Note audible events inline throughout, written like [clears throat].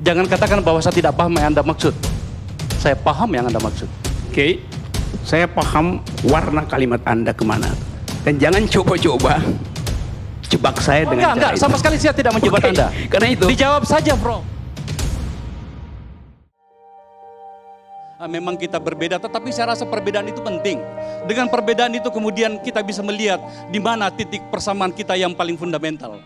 Jangan katakan bahwa saya tidak paham yang Anda maksud. Saya paham yang Anda maksud. Oke, saya paham warna kalimat Anda ke mana. Dan jangan coba-coba jebak saya Oh, dengan enggak, enggak, sama sekali saya tidak menjebak Oke, Anda. Karena itu, Dijawab saja, Bro. Ah, Memang kita berbeda, tetapi saya rasa perbedaan itu penting. Dengan perbedaan itu kemudian kita bisa melihat di mana titik persamaan kita yang paling fundamental.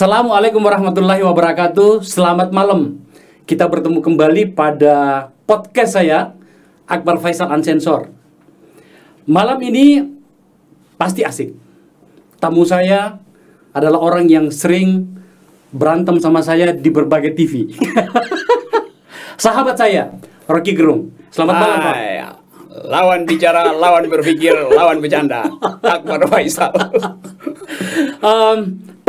Assalamualaikum warahmatullahi wabarakatuh. Selamat malam. Kita bertemu kembali pada podcast saya Akbar Faisal Unsensor. Malam ini pasti asik. Tamu saya adalah orang yang sering berantem sama saya di berbagai TV. [laughs] Sahabat saya, Rocky Gerung. Selamat malam, Pak. Hai, lawan bicara, lawan berpikir, lawan bercanda. [laughs] Akbar Faisal. Em,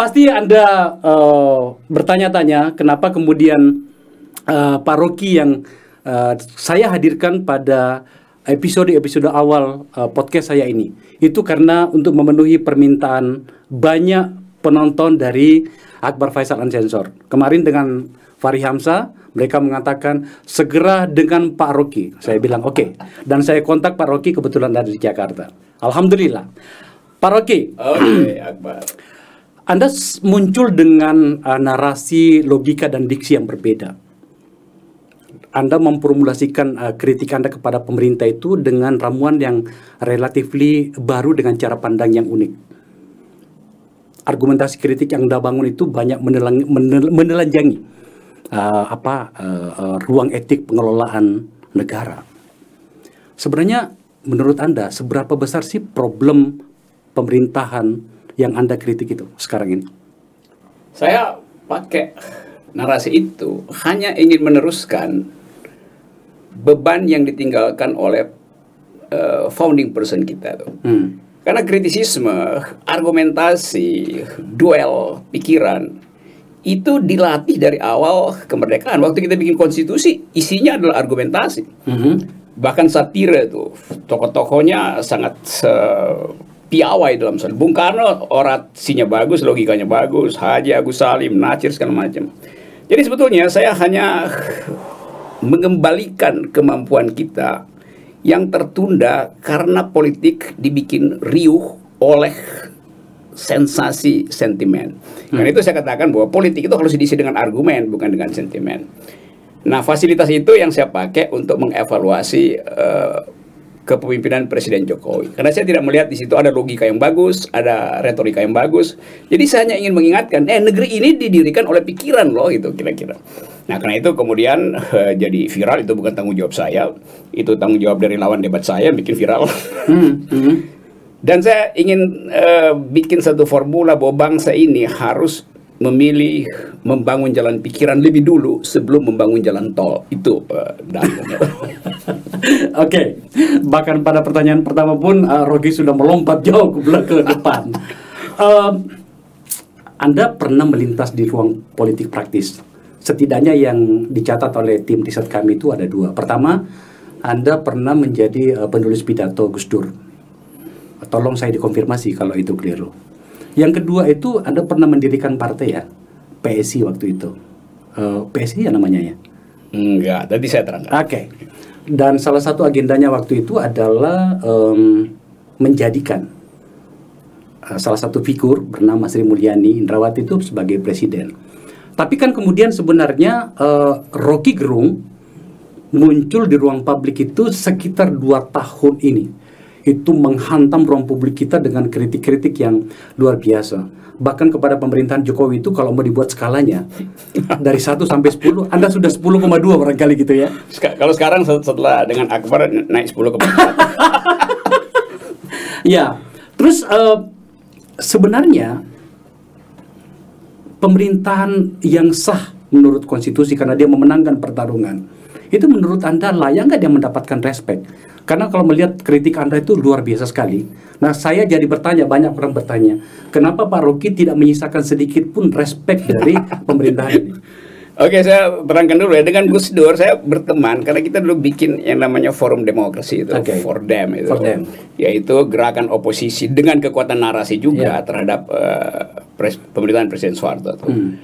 pasti Anda eh, bertanya-tanya kenapa kemudian Pak Rocky yang eh, saya hadirkan pada episode-episode awal eh, podcast saya ini. Itu karena untuk memenuhi permintaan banyak penonton dari Akbar Faisal Unsensor. Kemarin dengan Fahri Hamzah, mereka mengatakan segera dengan Pak Rocky. Saya bilang oke. Dan saya kontak Pak Rocky kebetulan dari Jakarta. Alhamdulillah. Pak Rocky, Oke, Akbar. Anda muncul dengan uh, narasi, logika, dan diksi yang berbeda. Anda memformulasikan uh, kritik Anda kepada pemerintah itu dengan ramuan yang relatifly baru dengan cara pandang yang unik. Argumentasi kritik yang Anda bangun itu banyak menelang, menel- menelanjangi uh, apa uh, uh, ruang etik pengelolaan negara. Sebenarnya menurut Anda seberapa besar sih problem pemerintahan yang Anda kritik itu sekarang ini? Saya pakai narasi itu hanya ingin meneruskan beban yang ditinggalkan oleh eh, founding person kita tuh. Hmm. Karena kritisisme, argumentasi, duel pikiran itu dilatih dari awal kemerdekaan. Waktu kita bikin konstitusi, isinya adalah argumentasi. Mhm. Bahkan satire itu, tokoh-tokohnya sangat eh, piawai dalam soal. Bung Karno orasinya bagus, logikanya bagus, Haji Agus Salim, Nacir segala macam. Jadi sebetulnya saya hanya mengembalikan kemampuan kita yang tertunda karena politik dibikin riuh oleh sensasi sentimen. Karena itu saya katakan bahwa politik itu harus diisi dengan argumen bukan dengan sentimen. Nah, fasilitas itu yang saya pakai untuk mengevaluasi eh, kepemimpinan Presiden Jokowi. Karena saya tidak melihat di situ ada logika yang bagus, ada retorika yang bagus. Jadi saya hanya ingin mengingatkan, eh negeri ini didirikan oleh pikiran loh itu kira-kira. Nah, karena itu kemudian eh, jadi viral itu bukan tanggung jawab saya, itu tanggung jawab dari lawan debat saya yang bikin viral. Hmm, hmm. Dan saya ingin eh, bikin satu formula bahwa bangsa ini harus memilih membangun jalan pikiran lebih dulu sebelum membangun jalan tol. Itu dalilnya. [laughs] Oke, bahkan pada pertanyaan pertama pun uh, Rogi sudah melompat [laughs] jauh ke depan. Um, anda pernah melintas di ruang politik praktis. Setidaknya yang dicatat oleh tim riset kami itu ada dua. Pertama, Anda pernah menjadi uh, penulis pidato Gus Dur. Tolong saya dikonfirmasi kalau itu keliru. Yang kedua itu Anda pernah mendirikan partai ya, PSI waktu itu. Uh, PSI ya namanya ya. Enggak, tadi saya terangkan. Oke. Dan salah satu agendanya waktu itu adalah em, menjadikan eh, salah satu figur bernama Sri Mulyani Indrawati itu sebagai presiden. Tapi kan kemudian sebenarnya eh, Rocky Gerung muncul di ruang publik itu sekitar dua tahun ini. Itu menghantam ruang publik kita dengan kritik-kritik yang luar biasa. Bahkan kepada pemerintahan Jokowi itu kalau mau dibuat skalanya [laughs] dari 1 sampai 10, Anda sudah 10,2 barangkali gitu ya. Kalau sekarang set- setelah dengan Akbar naik 10 ke [laughs] Ya, terus eh, sebenarnya pemerintahan yang sah menurut konstitusi karena dia memenangkan pertarungan itu menurut anda layak nggak dia mendapatkan respect? Karena kalau melihat kritik anda itu luar biasa sekali. Nah saya jadi bertanya banyak orang bertanya, kenapa Pak Rocky tidak menyisakan sedikit pun respect dari [laughs] pemerintahan ini? Oke, saya terangkan dulu ya. Dengan Gus Dur saya berteman karena kita dulu bikin yang namanya Forum Demokrasi itu, Oke. For Them itu. For Them. Yaitu gerakan oposisi dengan kekuatan narasi juga Ya. terhadap eh, pres- pemerintahan Presiden Soeharto. Hmm.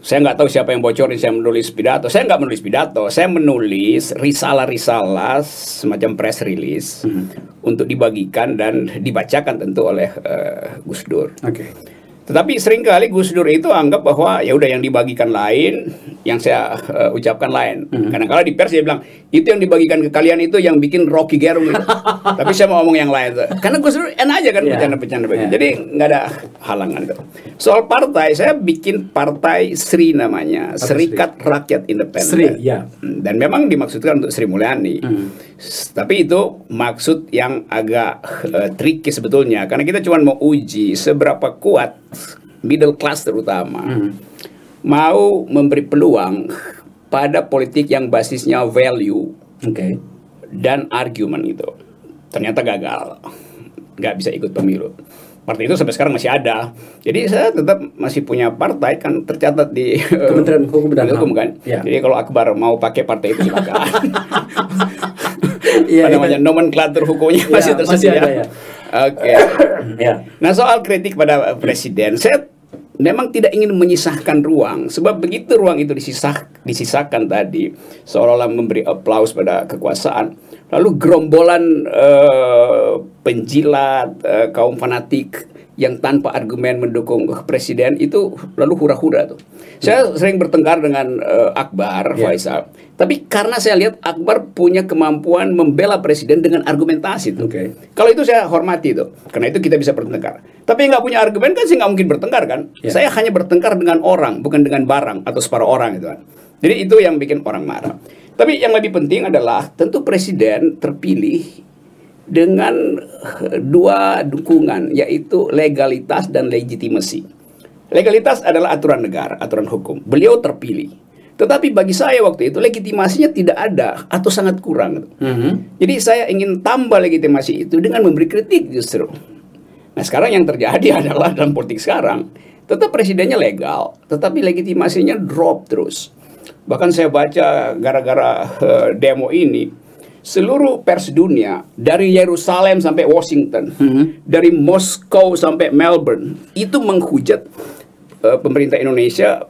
Saya nggak tahu siapa yang bocorin saya menulis pidato. Saya nggak menulis pidato. Saya menulis risalah-risalah semacam press release Hmm. untuk dibagikan dan dibacakan tentu oleh eh, Gus Dur. Oke. Tetapi sering kali Gus Dur itu anggap bahwa ya udah yang dibagikan lain, yang saya eh, ucapkan lain. Karena kalau di pers dia bilang itu yang dibagikan ke kalian itu yang bikin Rocky Gerung itu. [laughs] Tapi saya mau ngomong yang lain tuh. Karena Gus Dur enak aja kan Iya. bercanda-bercanda begitu. Iya. Jadi nggak ada halangan tuh. Soal partai saya bikin partai Sri namanya, Serikat Rakyat Independen. Sri, ya. Dan memang dimaksudkan untuk Sri Mulyani. Hmm. S- Tapi itu maksud yang agak eh, tricky sebetulnya karena kita cuma mau uji seberapa kuat middle class terutama Hmm. mau memberi peluang pada politik yang basisnya value Oke. dan argumen itu. Ternyata gagal. Nggak bisa ikut pemilu. Partai itu sampai sekarang masih ada. Jadi saya tetap masih punya partai kan tercatat di [laughs] Kementerian Hukum dan Hukum HAM. kan. Ya. Jadi kalau Akbar mau pakai partai itu silakan. [laughs] Iya, Apa iya. namanya nomenklatur hukumnya Ya, masih masih tersedia. ada, ya. Oke. [coughs] Ya. Nah soal kritik pada presiden, saya memang tidak ingin menyisahkan ruang, sebab begitu ruang itu disisah, disisakan tadi, seolah-olah memberi aplaus pada kekuasaan, lalu gerombolan eh, penjilat eh, kaum fanatik yang tanpa argumen mendukung presiden itu lalu hura-hura tuh. Saya sering bertengkar dengan eh, Akbar Ya. Faisal, tapi karena saya lihat Akbar punya kemampuan membela presiden dengan argumentasi tuh. Oke. Kalau itu saya hormati itu, karena itu kita bisa bertengkar. Tapi nggak punya argumen kan sih nggak mungkin bertengkar kan? Ya. Saya hanya bertengkar dengan orang, bukan dengan barang atau separuh orang itu kan. Jadi itu yang bikin orang marah. Tapi yang lebih penting adalah tentu presiden terpilih dengan eh, dua dukungan yaitu legalitas dan legitimasi. Legalitas adalah aturan negara, aturan hukum. Beliau terpilih. Tetapi bagi saya waktu itu legitimasinya tidak ada atau sangat kurang. Mhm. Jadi saya ingin tambah legitimasi itu dengan memberi kritik justru. Nah sekarang yang terjadi [laughs] adalah dalam politik sekarang, tetap presidennya legal, tetapi legitimasinya drop terus. Bahkan saya baca gara-gara eh, demo ini, seluruh pers dunia dari Yerusalem sampai Washington, dari Moskow sampai Melbourne itu menghujat eh, pemerintah Indonesia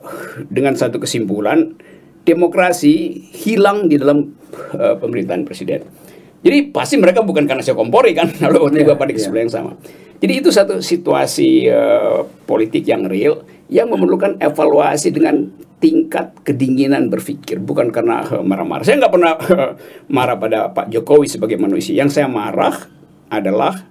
dengan satu kesimpulan demokrasi hilang di dalam eh, pemerintahan presiden. Jadi pasti mereka bukan karena saya kompori kan, [laughs] lalu tiba Iya, pada kesimpulan yang sama. Jadi itu satu situasi eh, politik yang real yang memerlukan evaluasi dengan tingkat kedinginan berpikir, bukan karena eh, marah-marah. Saya nggak pernah eh, marah pada Pak Jokowi sebagai manusia. Yang saya marah adalah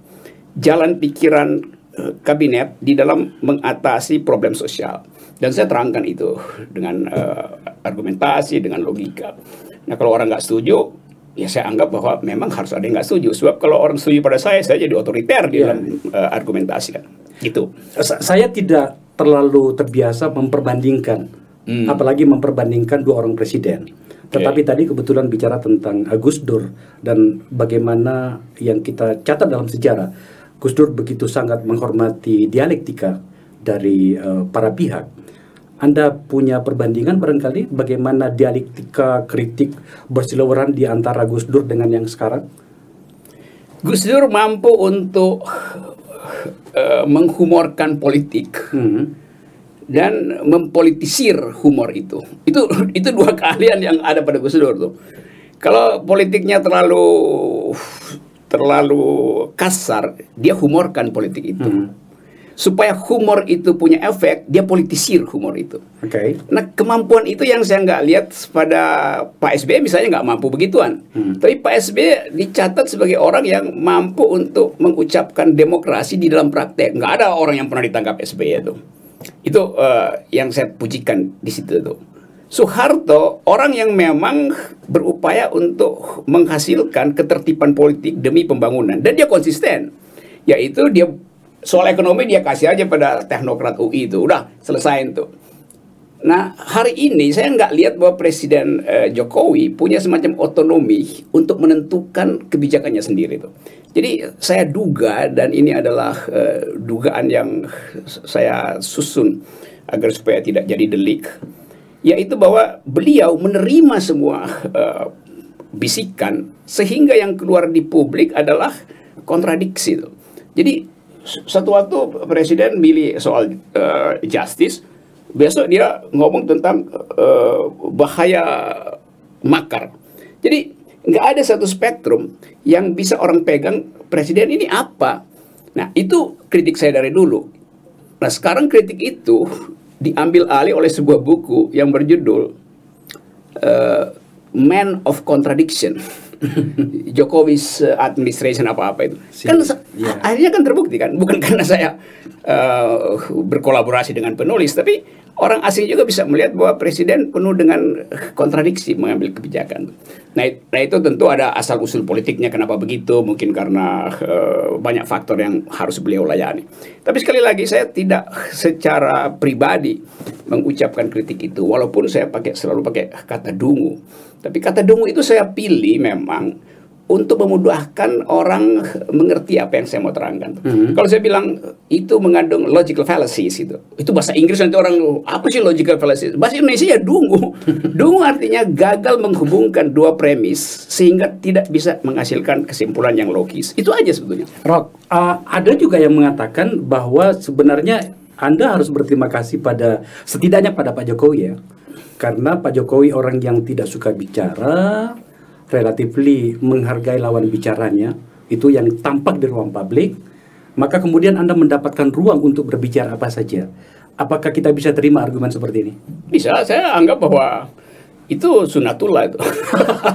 jalan pikiran eh, kabinet di dalam mengatasi problem sosial. Dan saya terangkan itu dengan eh, argumentasi, dengan logika. Nah kalau orang nggak setuju, ya saya anggap bahwa memang harus ada yang nggak setuju. Sebab kalau orang setuju pada saya, saya jadi otoriter di Iya. dalam eh, argumentasi kan. Gitu. Sa- Saya tidak terlalu terbiasa memperbandingkan, Hmm. apalagi memperbandingkan dua orang presiden. Tetapi tadi kebetulan bicara tentang Gus Dur dan bagaimana yang kita catat dalam sejarah, Gus Dur begitu sangat menghormati dialektika dari eh, para pihak. Anda punya perbandingan barangkali bagaimana dialektika kritik berseliweran di antara Gus Dur dengan yang sekarang? Gus Dur mampu untuk eh, menghumorkan politik. Hmm. dan mempolitisir humor itu. Itu [laughs] itu dua keahlian yang ada pada Gus Dur tuh. Kalau politiknya terlalu terlalu kasar, dia humorkan politik itu. Hmm. Supaya humor itu punya efek, dia politisir humor itu. Oke. Nah kemampuan itu yang saya nggak lihat pada Pak SBY misalnya nggak mampu begituan. Hmm. Tapi Pak SBY dicatat sebagai orang yang mampu untuk mengucapkan demokrasi di dalam praktek. Nggak ada orang yang pernah ditangkap SBY itu. Itu eh, yang saya pujikan di situ tuh. Soeharto orang yang memang berupaya untuk menghasilkan ketertiban politik demi pembangunan dan dia konsisten. Yaitu dia soal ekonomi dia kasih aja pada teknokrat UI itu udah selesai itu. Nah hari ini saya nggak lihat bahwa Presiden eh, Jokowi punya semacam otonomi untuk menentukan kebijakannya sendiri itu. Jadi saya duga dan ini adalah eh, dugaan yang saya susun agar supaya tidak jadi delik. yaitu bahwa beliau menerima semua uh, bisikan sehingga yang keluar di publik adalah kontradiksi. Jadi satu waktu presiden milih soal uh, justice, besok dia ngomong tentang uh, bahaya makar. Jadi nggak ada satu spektrum yang bisa orang pegang presiden ini apa. Nah itu kritik saya dari dulu. Nah sekarang kritik itu [laughs] diambil alih oleh sebuah buku yang berjudul uh, Man of Contradiction. [laughs] Jokowi's administration apa-apa itu. Kan yeah. akhirnya kan terbukti kan, bukan karena saya uh, berkolaborasi dengan penulis, tapi orang asing juga bisa melihat bahwa presiden penuh dengan kontradiksi mengambil kebijakan. Nah, nah itu tentu ada asal usul politiknya kenapa begitu, mungkin karena uh, banyak faktor yang harus beliau layani. Tapi sekali lagi saya tidak secara pribadi mengucapkan kritik itu, walaupun saya pakai selalu pakai kata dungu. Tapi kata dungu itu saya pilih memang untuk memudahkan orang mengerti apa yang saya mau terangkan. Mm-hmm. Kalau saya bilang itu mengandung logical fallacies itu. Itu bahasa Inggris nanti orang apa sih logical fallacies? Bahasa Indonesia ya dungu. [laughs] dungu artinya gagal menghubungkan dua premis sehingga tidak bisa menghasilkan kesimpulan yang logis. Itu aja sebetulnya. Rock, uh, ada juga yang mengatakan bahwa sebenarnya Anda harus berterima kasih pada setidaknya pada Pak Jokowi ya. Karena Pak Jokowi orang yang tidak suka bicara, relatively menghargai lawan bicaranya, itu yang tampak di ruang publik, maka kemudian Anda mendapatkan ruang untuk berbicara apa saja. Apakah kita bisa terima argumen seperti ini? Bisa, saya anggap bahwa itu sunatullah itu.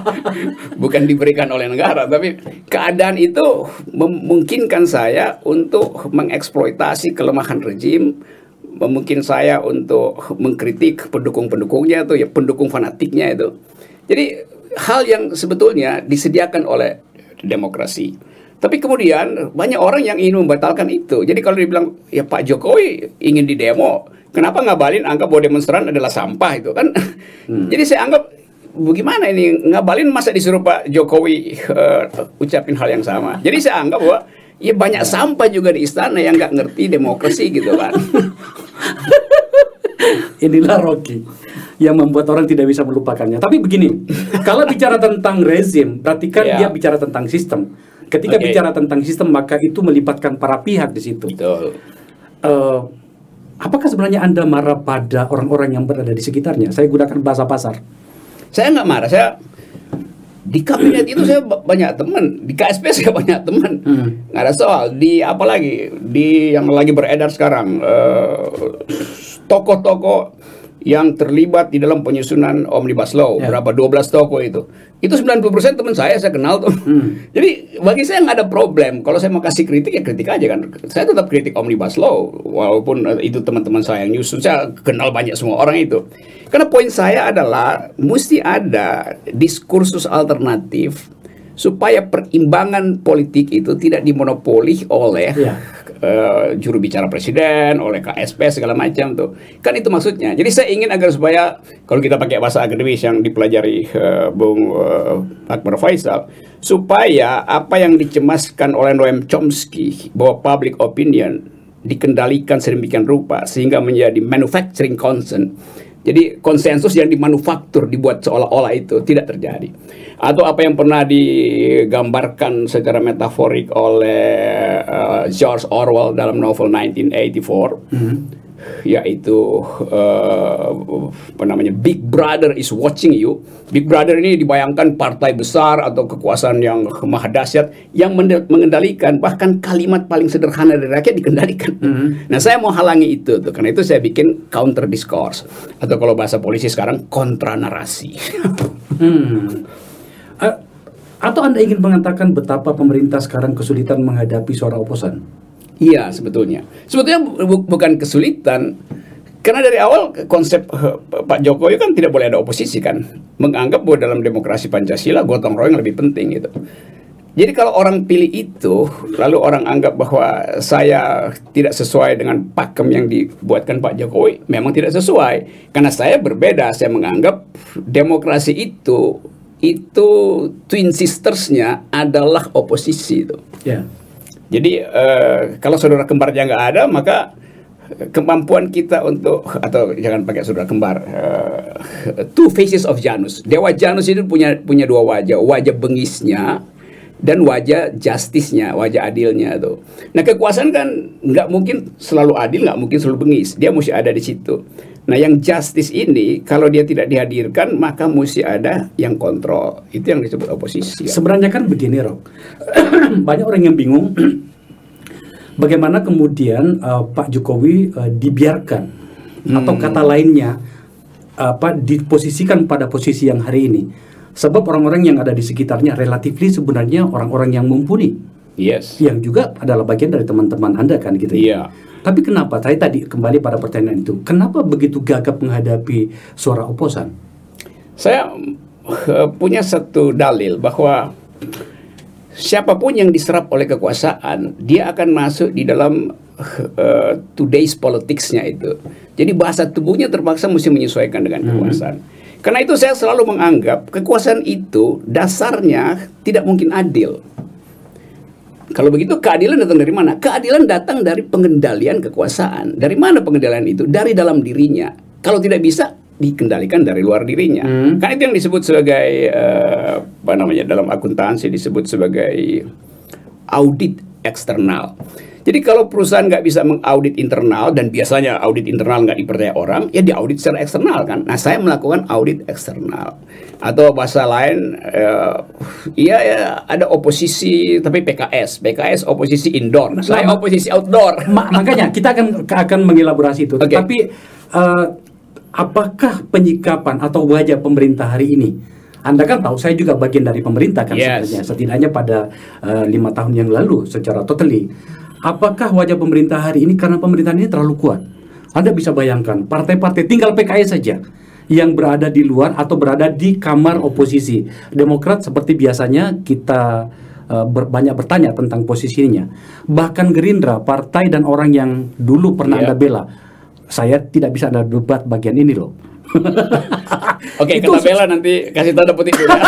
[laughs] Bukan diberikan oleh negara, tapi keadaan itu memungkinkan saya untuk mengeksploitasi kelemahan rejim, memungkinkan saya untuk mengkritik pendukung-pendukungnya itu ya pendukung fanatiknya itu. Jadi hal yang sebetulnya disediakan oleh demokrasi. Tapi kemudian banyak orang yang ingin membatalkan itu. Jadi kalau dibilang ya Pak Jokowi ingin di demo, kenapa ngabalin anggap bahwa demonstran adalah sampah itu kan? Hmm. Jadi saya anggap bagaimana ini ngabalin masa disuruh Pak Jokowi uh, ucapin hal yang sama. Jadi saya anggap bahwa ya banyak sampah juga di istana yang nggak ngerti demokrasi gitu kan. [laughs] [laughs] Inilah Rocky yang membuat orang tidak bisa melupakannya. Tapi begini, [laughs] kalau bicara tentang rezim, berarti kan yeah. dia bicara tentang sistem. Ketika okay. bicara tentang sistem, maka itu melibatkan para pihak di situ. Betul. Uh, apakah sebenarnya Anda marah pada orang-orang yang berada di sekitarnya? Saya gunakan bahasa pasar. Saya nggak marah. Saya di kabinet itu saya banyak teman, di KSP [laughs] saya banyak teman, hmm. nggak ada soal. Di apa lagi? Di yang lagi beredar sekarang, uh, tokoh-tokoh yang terlibat di dalam penyusunan Omnibus Law. Ya. berapa? 12 toko itu. Itu 90% teman saya saya kenal tuh hmm. [laughs] jadi bagi saya nggak ada problem. Kalau saya mau kasih kritik ya kritik aja kan. Saya tetap kritik Omnibus Law walaupun itu teman-teman saya yang nyusun. Saya kenal banyak semua orang itu. Karena poin saya adalah mesti ada diskursus alternatif supaya perimbangan politik itu tidak dimonopoli oleh ya uh, juru bicara presiden, oleh KSP segala macam tuh. Kan itu maksudnya. Jadi saya ingin agar supaya kalau kita pakai bahasa akademis yang dipelajari uh, Bung uh, Akbar Faisal, supaya apa yang dicemaskan oleh Noam Chomsky bahwa public opinion dikendalikan sedemikian rupa sehingga menjadi manufacturing consent jadi konsensus yang dimanufaktur dibuat seolah-olah itu tidak terjadi. Atau apa yang pernah digambarkan secara metaforik oleh uh, George Orwell dalam novel 1984. Mm -hmm yaitu uh, apa namanya Big Brother is watching you. Big Brother ini dibayangkan partai besar atau kekuasaan yang maha dahsyat yang mengendalikan bahkan kalimat paling sederhana dari rakyat dikendalikan. Mm -hmm. Nah, saya mau halangi itu tuh. Karena itu saya bikin counter discourse atau kalau bahasa polisi sekarang kontra narasi. [laughs] hmm. Uh, atau Anda ingin mengatakan betapa pemerintah sekarang kesulitan menghadapi suara oposan? Iya sebetulnya. Sebetulnya bu bukan kesulitan. Karena dari awal konsep uh, Pak Jokowi kan tidak boleh ada oposisi kan. Menganggap bahwa dalam demokrasi Pancasila gotong royong lebih penting gitu. Jadi kalau orang pilih itu, lalu orang anggap bahwa saya tidak sesuai dengan pakem yang dibuatkan Pak Jokowi, memang tidak sesuai. Karena saya berbeda, saya menganggap demokrasi itu itu twin sistersnya adalah oposisi itu. Yeah. Jadi uh, kalau saudara kembarnya nggak ada, maka kemampuan kita untuk atau jangan pakai saudara kembar uh, two faces of Janus. Dewa Janus itu punya punya dua wajah, wajah bengisnya dan wajah justice-nya, wajah adilnya tuh. Nah kekuasaan kan nggak mungkin selalu adil, nggak mungkin selalu bengis. Dia mesti ada di situ. Nah yang justice ini kalau dia tidak dihadirkan maka mesti ada yang kontrol. Itu yang disebut oposisi. Kan? Sebenarnya kan begini Rok. [clears throat] Banyak orang yang bingung [clears throat] bagaimana kemudian uh, Pak Jokowi uh, dibiarkan hmm. atau kata lainnya apa diposisikan pada posisi yang hari ini. Sebab orang-orang yang ada di sekitarnya relatif sebenarnya orang-orang yang mumpuni. Yes. Yang juga adalah bagian dari teman-teman Anda kan gitu. Ya? Iya. Tapi kenapa? Saya tadi kembali pada pertanyaan itu. Kenapa begitu gagap menghadapi suara oposan? Saya uh, punya satu dalil bahwa siapa pun yang diserap oleh kekuasaan, dia akan masuk di dalam uh, today's politicsnya itu. Jadi bahasa tubuhnya terpaksa mesti menyesuaikan dengan kekuasaan. Hmm. Karena itu saya selalu menganggap kekuasaan itu dasarnya tidak mungkin adil. Kalau begitu keadilan datang dari mana? Keadilan datang dari pengendalian kekuasaan. Dari mana pengendalian itu? Dari dalam dirinya. Kalau tidak bisa, dikendalikan dari luar dirinya. Hmm. Kan itu yang disebut sebagai uh, apa namanya dalam akuntansi disebut sebagai audit eksternal. Jadi kalau perusahaan nggak bisa mengaudit internal dan biasanya audit internal nggak dipercaya orang, ya diaudit secara eksternal kan. Nah saya melakukan audit eksternal atau bahasa lain, uh, ya, ya ada oposisi tapi PKS, PKS oposisi indoor, nah, saya oposisi outdoor. Ma makanya kita akan akan mengelaborasi itu. Okay. Tapi uh, apakah penyikapan atau wajah pemerintah hari ini? Anda kan tahu saya juga bagian dari pemerintah kan yes. sebenarnya setidaknya pada uh, lima tahun yang lalu secara totally. Apakah wajah pemerintah hari ini karena pemerintahan ini terlalu kuat? Anda bisa bayangkan partai-partai tinggal PKS saja yang berada di luar atau berada di kamar oposisi. Demokrat seperti biasanya kita uh, ber, banyak bertanya tentang posisinya. Bahkan Gerindra, partai dan orang yang dulu pernah yeah. Anda bela saya tidak bisa ada debat bagian ini loh. [laughs] Oke, okay, kita bela nanti kasih tanda putih dulu ya.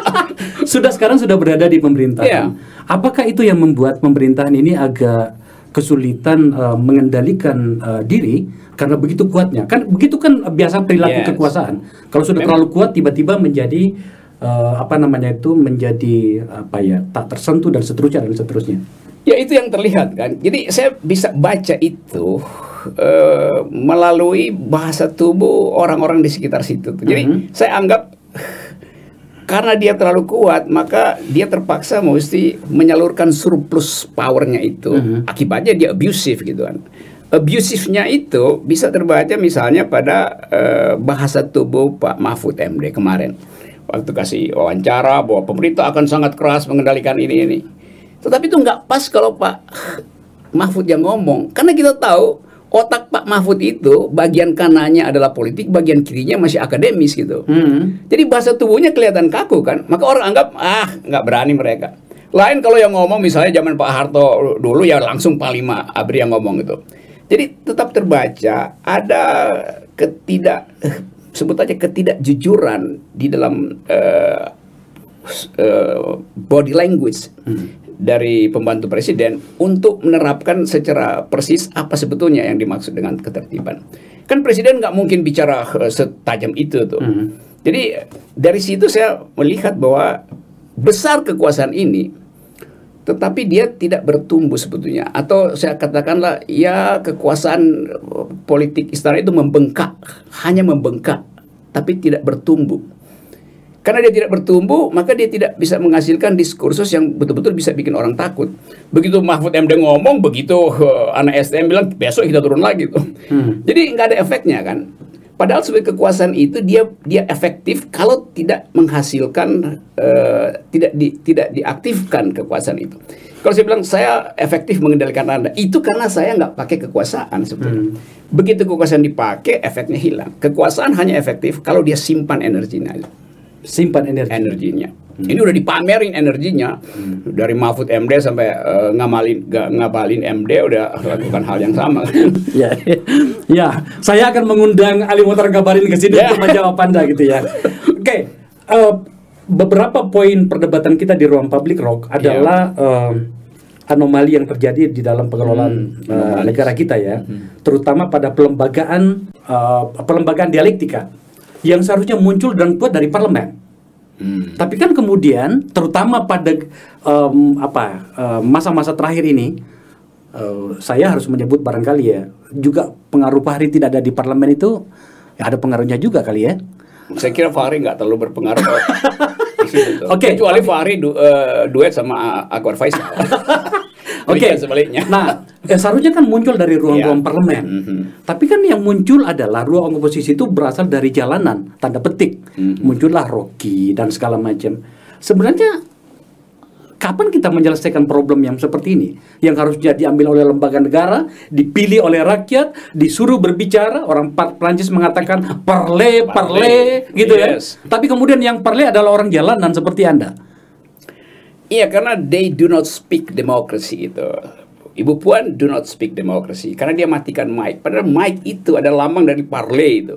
[laughs] sudah sekarang sudah berada di pemerintahan. Yeah. Apakah itu yang membuat pemerintahan ini agak kesulitan uh, mengendalikan uh, diri karena begitu kuatnya? Kan begitu kan biasa perilaku yes. kekuasaan. Kalau sudah Memang. terlalu kuat tiba-tiba menjadi uh, apa namanya itu menjadi apa ya tak tersentuh dan seterusnya dan seterusnya. Ya itu yang terlihat kan. Jadi saya bisa baca itu uh, melalui bahasa tubuh orang-orang di sekitar situ. Jadi mm -hmm. saya anggap karena dia terlalu kuat, maka dia terpaksa mesti menyalurkan surplus powernya itu. Mm -hmm. Akibatnya dia abusive gitu kan. Abusifnya itu bisa terbaca misalnya pada uh, bahasa tubuh Pak Mahfud MD kemarin. Waktu kasih wawancara bahwa pemerintah akan sangat keras mengendalikan ini ini. Tetapi itu nggak pas kalau Pak Mahfud yang ngomong, karena kita tahu otak Pak Mahfud itu bagian kanannya adalah politik, bagian kirinya masih akademis gitu. Hmm. Jadi bahasa tubuhnya kelihatan kaku kan, maka orang anggap ah nggak berani mereka. Lain kalau yang ngomong misalnya zaman Pak Harto dulu ya langsung Pak Lima Abri yang ngomong itu. Jadi tetap terbaca ada ketidak sebut aja ketidakjujuran di dalam uh, uh, body language hmm dari pembantu presiden untuk menerapkan secara persis apa sebetulnya yang dimaksud dengan ketertiban. Kan presiden nggak mungkin bicara uh, setajam itu tuh. Hmm. Jadi dari situ saya melihat bahwa besar kekuasaan ini, tetapi dia tidak bertumbuh sebetulnya. Atau saya katakanlah ya kekuasaan politik istana itu membengkak, hanya membengkak, tapi tidak bertumbuh. Karena dia tidak bertumbuh, maka dia tidak bisa menghasilkan diskursus yang betul-betul bisa bikin orang takut. Begitu Mahfud MD ngomong, begitu uh, anak STM bilang besok kita turun lagi tuh. [laughs] Hmm. Jadi nggak ada efeknya kan. Padahal sebagai kekuasaan itu dia dia efektif kalau tidak menghasilkan uh, tidak di, tidak diaktifkan kekuasaan itu. Kalau saya bilang saya efektif mengendalikan anda, itu karena saya nggak pakai kekuasaan sebetulnya. Hmm. Begitu kekuasaan dipakai, efeknya hilang. Kekuasaan hanya efektif kalau dia simpan energinya simpan energi. energinya. Hmm. Ini udah dipamerin energinya hmm. dari Mahfud MD sampai uh, ngamalin ngabalin MD udah lakukan hal yang sama. [laughs] ya, ya, saya akan mengundang Ali Mutar Ngabalin ke sini ya. untuk menjawab anda gitu ya. Oke, okay. uh, eh, beberapa poin perdebatan kita di ruang publik rock adalah ya. uh, anomali yang terjadi di dalam pengelolaan Hmm, uh, negara kita ya, terutama pada pelembagaan uh, pelembagaan dialektika yang seharusnya muncul dan kuat dari parlemen. Hmm. Tapi kan kemudian, terutama pada em, apa masa-masa terakhir ini, eh, saya harus menyebut barangkali ya, juga pengaruh Fahri tidak ada di parlemen itu, ya ada pengaruhnya juga kali ya. Saya kira Fahri nggak terlalu berpengaruh. [laughs] Oke. Kecuali Fahri du- eh, duet sama Akbar Faisal. [laughs] Oke. Demikian sebaliknya. Nah, ya [laughs] seharusnya kan muncul dari ruang-ruang Iya. parlemen. Mhm. Tapi kan yang muncul adalah ruang oposisi itu berasal dari jalanan, tanda petik. Mhm. Muncullah Rocky dan segala macam. Sebenarnya kapan kita menyelesaikan problem yang seperti ini? Yang harusnya diambil oleh lembaga negara, dipilih oleh rakyat, disuruh berbicara, orang Prancis mengatakan parle, parle, Parle, gitu yes. ya. Tapi kemudian yang parle adalah orang jalanan seperti Anda. Iya, karena they do not speak democracy itu. Ibu Puan do not speak democracy karena dia matikan mic. Padahal mic itu ada lambang dari parle itu.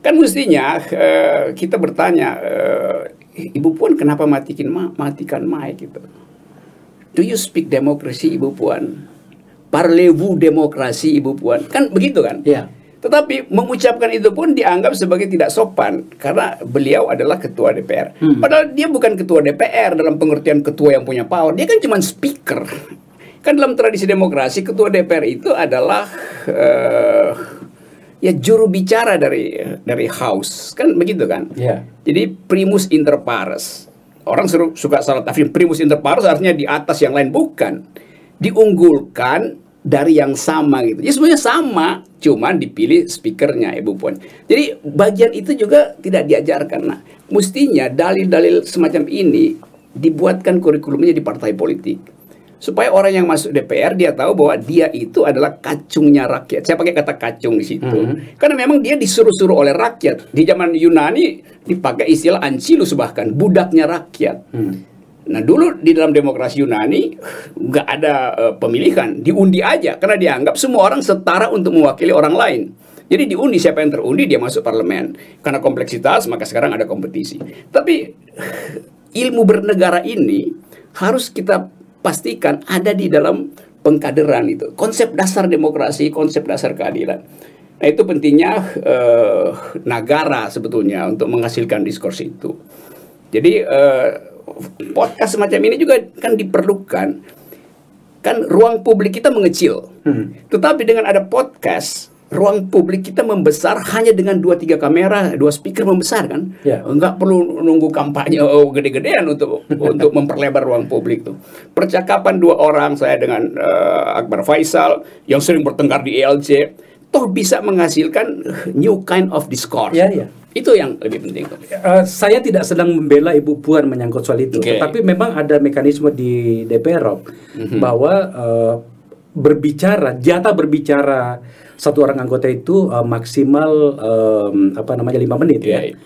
Kan mestinya eh, kita bertanya, eh, Ibu Puan kenapa matikan ma- matikan mic itu? Do you speak democracy Ibu Puan? Parlez-vous demokrasi Ibu Puan? Kan begitu kan? Iya. Tetapi mengucapkan itu pun dianggap sebagai tidak sopan karena beliau adalah ketua DPR. Hmm. Padahal dia bukan ketua DPR dalam pengertian ketua yang punya power. Dia kan cuma speaker. Kan dalam tradisi demokrasi ketua DPR itu adalah eh, ya juru bicara dari dari house. Kan begitu kan? Iya. Jadi primus inter pares. Orang seru- suka salah tafsir primus inter pares artinya di atas yang lain bukan. Diunggulkan dari yang sama gitu. Jadi sebenarnya sama, cuman dipilih speakernya Ibu Puan. Jadi bagian itu juga tidak diajarkan. Nah, mestinya dalil-dalil semacam ini dibuatkan kurikulumnya di partai politik. Supaya orang yang masuk DPR dia tahu bahwa dia itu adalah kacungnya rakyat. Saya pakai kata kacung di situ. Mhm. Karena memang dia disuruh-suruh oleh rakyat. Di zaman Yunani dipakai istilah ancilus bahkan budaknya rakyat. Hmm. Nah dulu di dalam demokrasi Yunani nggak ada eh, pemilihan, diundi aja karena dianggap semua orang setara untuk mewakili orang lain. Jadi diundi siapa yang terundi dia masuk parlemen. Karena kompleksitas maka sekarang ada kompetisi. Tapi ilmu bernegara ini harus kita pastikan ada di dalam pengkaderan itu. Konsep dasar demokrasi, konsep dasar keadilan. Nah itu pentingnya eh, negara sebetulnya untuk menghasilkan diskurs itu. Jadi eh, podcast semacam ini juga kan diperlukan. Kan ruang publik kita mengecil. Hmm. Tetapi dengan ada podcast, ruang publik kita membesar hanya dengan dua tiga kamera, dua speaker membesar kan. Ya. Enggak perlu nunggu kampanye oh, gede-gedean untuk untuk memperlebar ruang publik tuh. Percakapan dua orang saya dengan eh, Akbar Faisal yang sering bertengkar di ELC toh bisa menghasilkan new kind of discourse. Ya, ya. Itu yang lebih penting. Eh, saya tidak sedang membela Ibu Puan menyangkut soal itu, Oke. tetapi memang ada mekanisme di DPR Rob, bahwa eh, berbicara, jatah berbicara satu orang anggota itu eh, maksimal em, apa namanya lima menit ya, Iya, iya.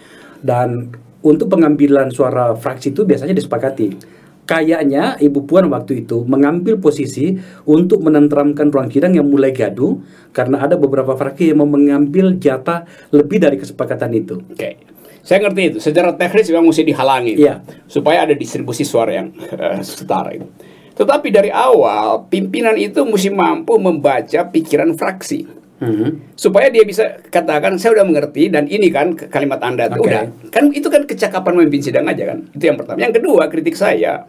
dan untuk pengambilan suara fraksi itu biasanya disepakati. Kayaknya Ibu Puan waktu itu mengambil posisi untuk menenteramkan ruang sidang yang mulai gaduh karena ada beberapa fraksi yang mau mengambil jatah lebih dari kesepakatan itu. Oke. Saya ngerti itu. Secara teknis memang mesti dihalangi. Iya. Supaya ada distribusi suara yang eh, setara itu. Tetapi dari awal pimpinan itu mesti mampu membaca pikiran fraksi. Mhm. Supaya dia bisa katakan saya udah mengerti dan ini kan kalimat Anda tuh Oke. udah. Kan itu kan kecakapan memimpin sidang aja kan. Itu yang pertama. Yang kedua kritik saya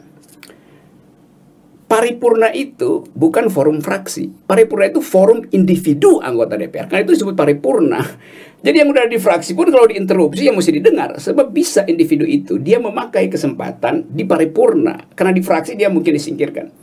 Paripurna itu bukan forum fraksi. Paripurna itu forum individu anggota DPR. Karena itu disebut paripurna. [laughs] Jadi yang udah di fraksi pun kalau diinterupsi yang mesti didengar. Sebab bisa individu itu dia memakai kesempatan di paripurna. Karena di fraksi dia mungkin disingkirkan.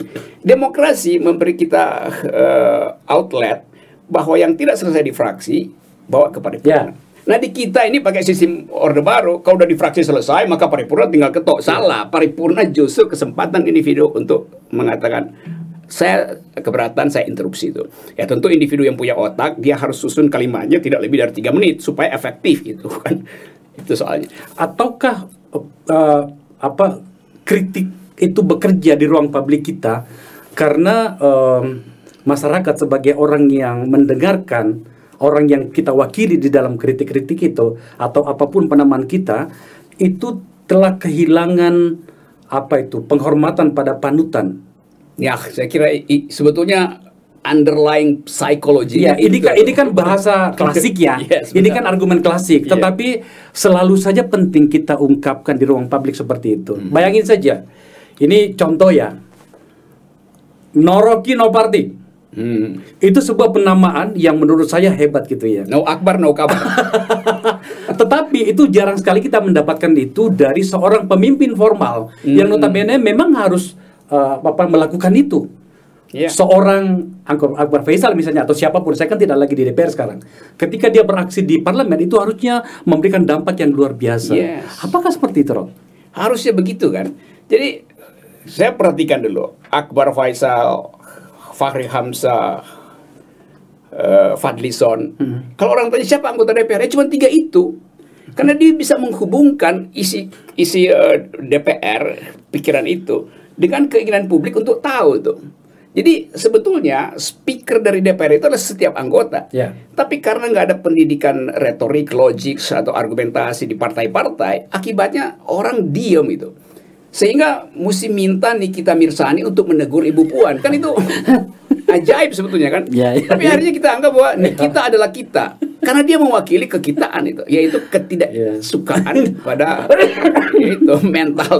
Demokrasi memberi kita eh, outlet bahwa yang tidak selesai di fraksi bawa ke paripurna. Ya. Nah di kita ini pakai sistem orde baru, kalau udah di fraksi selesai maka paripurna tinggal ketok. Salah, paripurna justru kesempatan individu untuk mengatakan saya keberatan saya interupsi itu. Ya tentu individu yang punya otak dia harus susun kalimatnya tidak lebih dari tiga menit supaya efektif gitu [laughs] kan. Itu soalnya. ataukah eh, apa kritik itu bekerja di ruang publik kita karena em, masyarakat sebagai orang yang mendengarkan orang yang kita wakili di dalam kritik-kritik itu atau apa pun penamaan kita itu telah kehilangan apa itu penghormatan pada panutan Ya, saya kira i- sebetulnya underlying psychology. Ya, ini kan ini kan bahasa [laughs] klasik ya. Yes, ini benar. kan argumen klasik. Iya. Tetapi selalu saja penting kita ungkapkan di ruang publik seperti itu. Hmm. Bayangin saja. Ini contoh ya. Noroki no party. Hmm. Itu sebuah penamaan yang menurut saya hebat gitu ya. No akbar, no kabar. [laughs] Tetapi itu jarang sekali kita mendapatkan itu dari seorang pemimpin formal yang Hmm. notabene memang harus uh, apa melakukan itu. Iya. Seorang Akbar, Akbar Faisal misalnya atau siapa pun, saya kan tidak lagi di DPR sekarang. Ketika dia beraksi di parlemen itu harusnya memberikan dampak yang luar biasa. Yes. Apakah seperti itu, Rob? Harusnya begitu kan. Jadi saya perhatikan dulu Akbar Faisal, Fahri Hamzah, eh, Fadlison. Kalau orang tanya siapa anggota DPR, ya cuma tiga itu. Karena dia bisa menghubungkan isi isi eh, DPR pikiran itu dengan keinginan publik untuk tahu itu. Jadi sebetulnya speaker dari DPR itu adalah setiap anggota. Ya. Tapi karena nggak ada pendidikan retorik, logik atau argumentasi di partai-partai, akibatnya orang diem itu. Sehingga mesti minta Nikita Mirsani untuk menegur Ibu Puan. Kan itu [laughs] ajaib sebetulnya kan. Ya, ya, Tapi ya. akhirnya kita anggap bahwa Nikita adalah kita. Karena dia mewakili kekitaan itu, yaitu ketidaksukaan pada itu mental.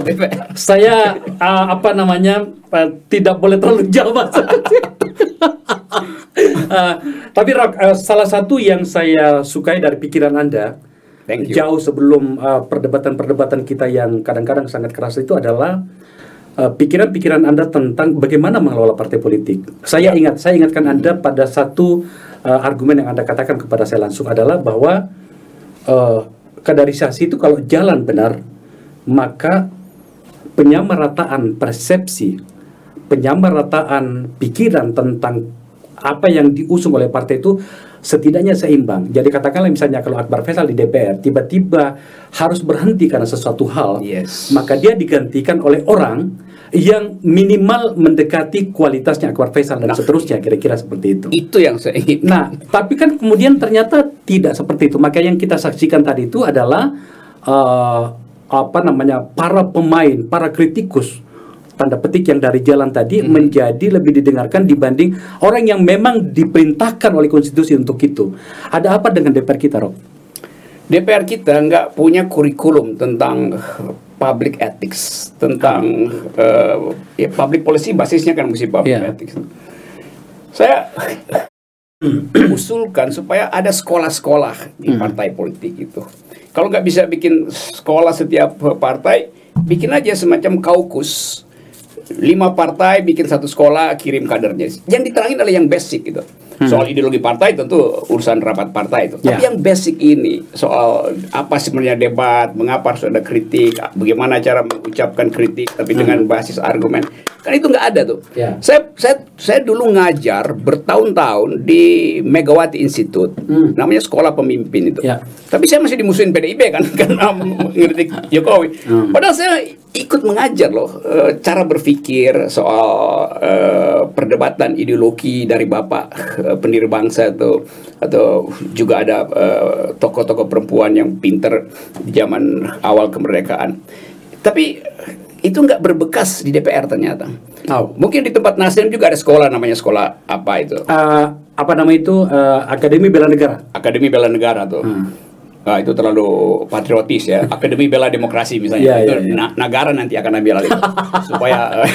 Saya uh, apa namanya uh, tidak boleh terlalu jauh. Uh, [laughs] tapi uh, salah satu yang saya sukai dari pikiran Anda Thank you. jauh sebelum uh, perdebatan-perdebatan kita yang kadang-kadang sangat keras itu adalah uh, pikiran-pikiran Anda tentang bagaimana mengelola partai politik. Saya ingat, saya ingatkan Anda pada satu uh, argumen yang Anda katakan kepada saya langsung adalah bahwa uh, kaderisasi itu kalau jalan benar maka penyamarataan persepsi, penyamarataan pikiran tentang apa yang diusung oleh partai itu setidaknya seimbang. Jadi katakanlah misalnya kalau Akbar Faisal di DPR tiba-tiba harus berhenti karena sesuatu hal, Yes. maka dia digantikan oleh orang yang minimal mendekati kualitasnya Akbar Faisal dan Nah. seterusnya kira-kira seperti itu. Itu yang saya ingin. Nah, tapi kan kemudian ternyata tidak seperti itu. Maka yang kita saksikan tadi itu adalah eh, apa namanya para pemain, para kritikus tanda petik yang dari jalan tadi menjadi lebih didengarkan dibanding orang yang memang diperintahkan oleh konstitusi untuk itu. Ada apa dengan DPR kita, Rob? DPR kita nggak punya kurikulum tentang public ethics, tentang eh, ya, public policy basisnya kan mesti public Iya. ethics. Saya [clears throat] usulkan supaya ada sekolah-sekolah di partai politik itu. Kalau nggak bisa bikin sekolah setiap partai, bikin aja semacam kaukus. Lima partai bikin satu sekolah kirim kadernya. Yang diterangin adalah yang basic gitu. Soal ideologi partai tentu urusan rapat partai itu. Tapi Ya. yang basic ini soal apa sebenarnya debat, mengapa harus ada kritik, bagaimana cara mengucapkan kritik tapi dengan basis argumen. Kan itu nggak ada tuh. Ya. Saya saya saya dulu ngajar bertahun-tahun di Megawati Institute. Hmm. Namanya sekolah pemimpin itu. Ya. Tapi saya masih dimusuhin PDIP kan [laughs] karena mengkritik Jokowi. Hmm. Padahal saya ikut mengajar loh eh, cara berpikir soal eh, perdebatan ideologi dari Bapak eh, pendiri bangsa itu atau juga ada eh, tokoh-tokoh perempuan yang pinter di zaman awal kemerdekaan. Tapi itu nggak berbekas di DPR ternyata. Oh. Mungkin di tempat Nasdem juga ada sekolah namanya sekolah apa itu? Eh, apa nama itu Eh, Akademi Bela Negara? Akademi Bela Negara tuh. Hmm. Nah, itu terlalu patriotis ya. [laughs] Akademi Bela Demokrasi misalnya. Iya, itu iya. na- negara nanti akan ambil alih [laughs] supaya eh,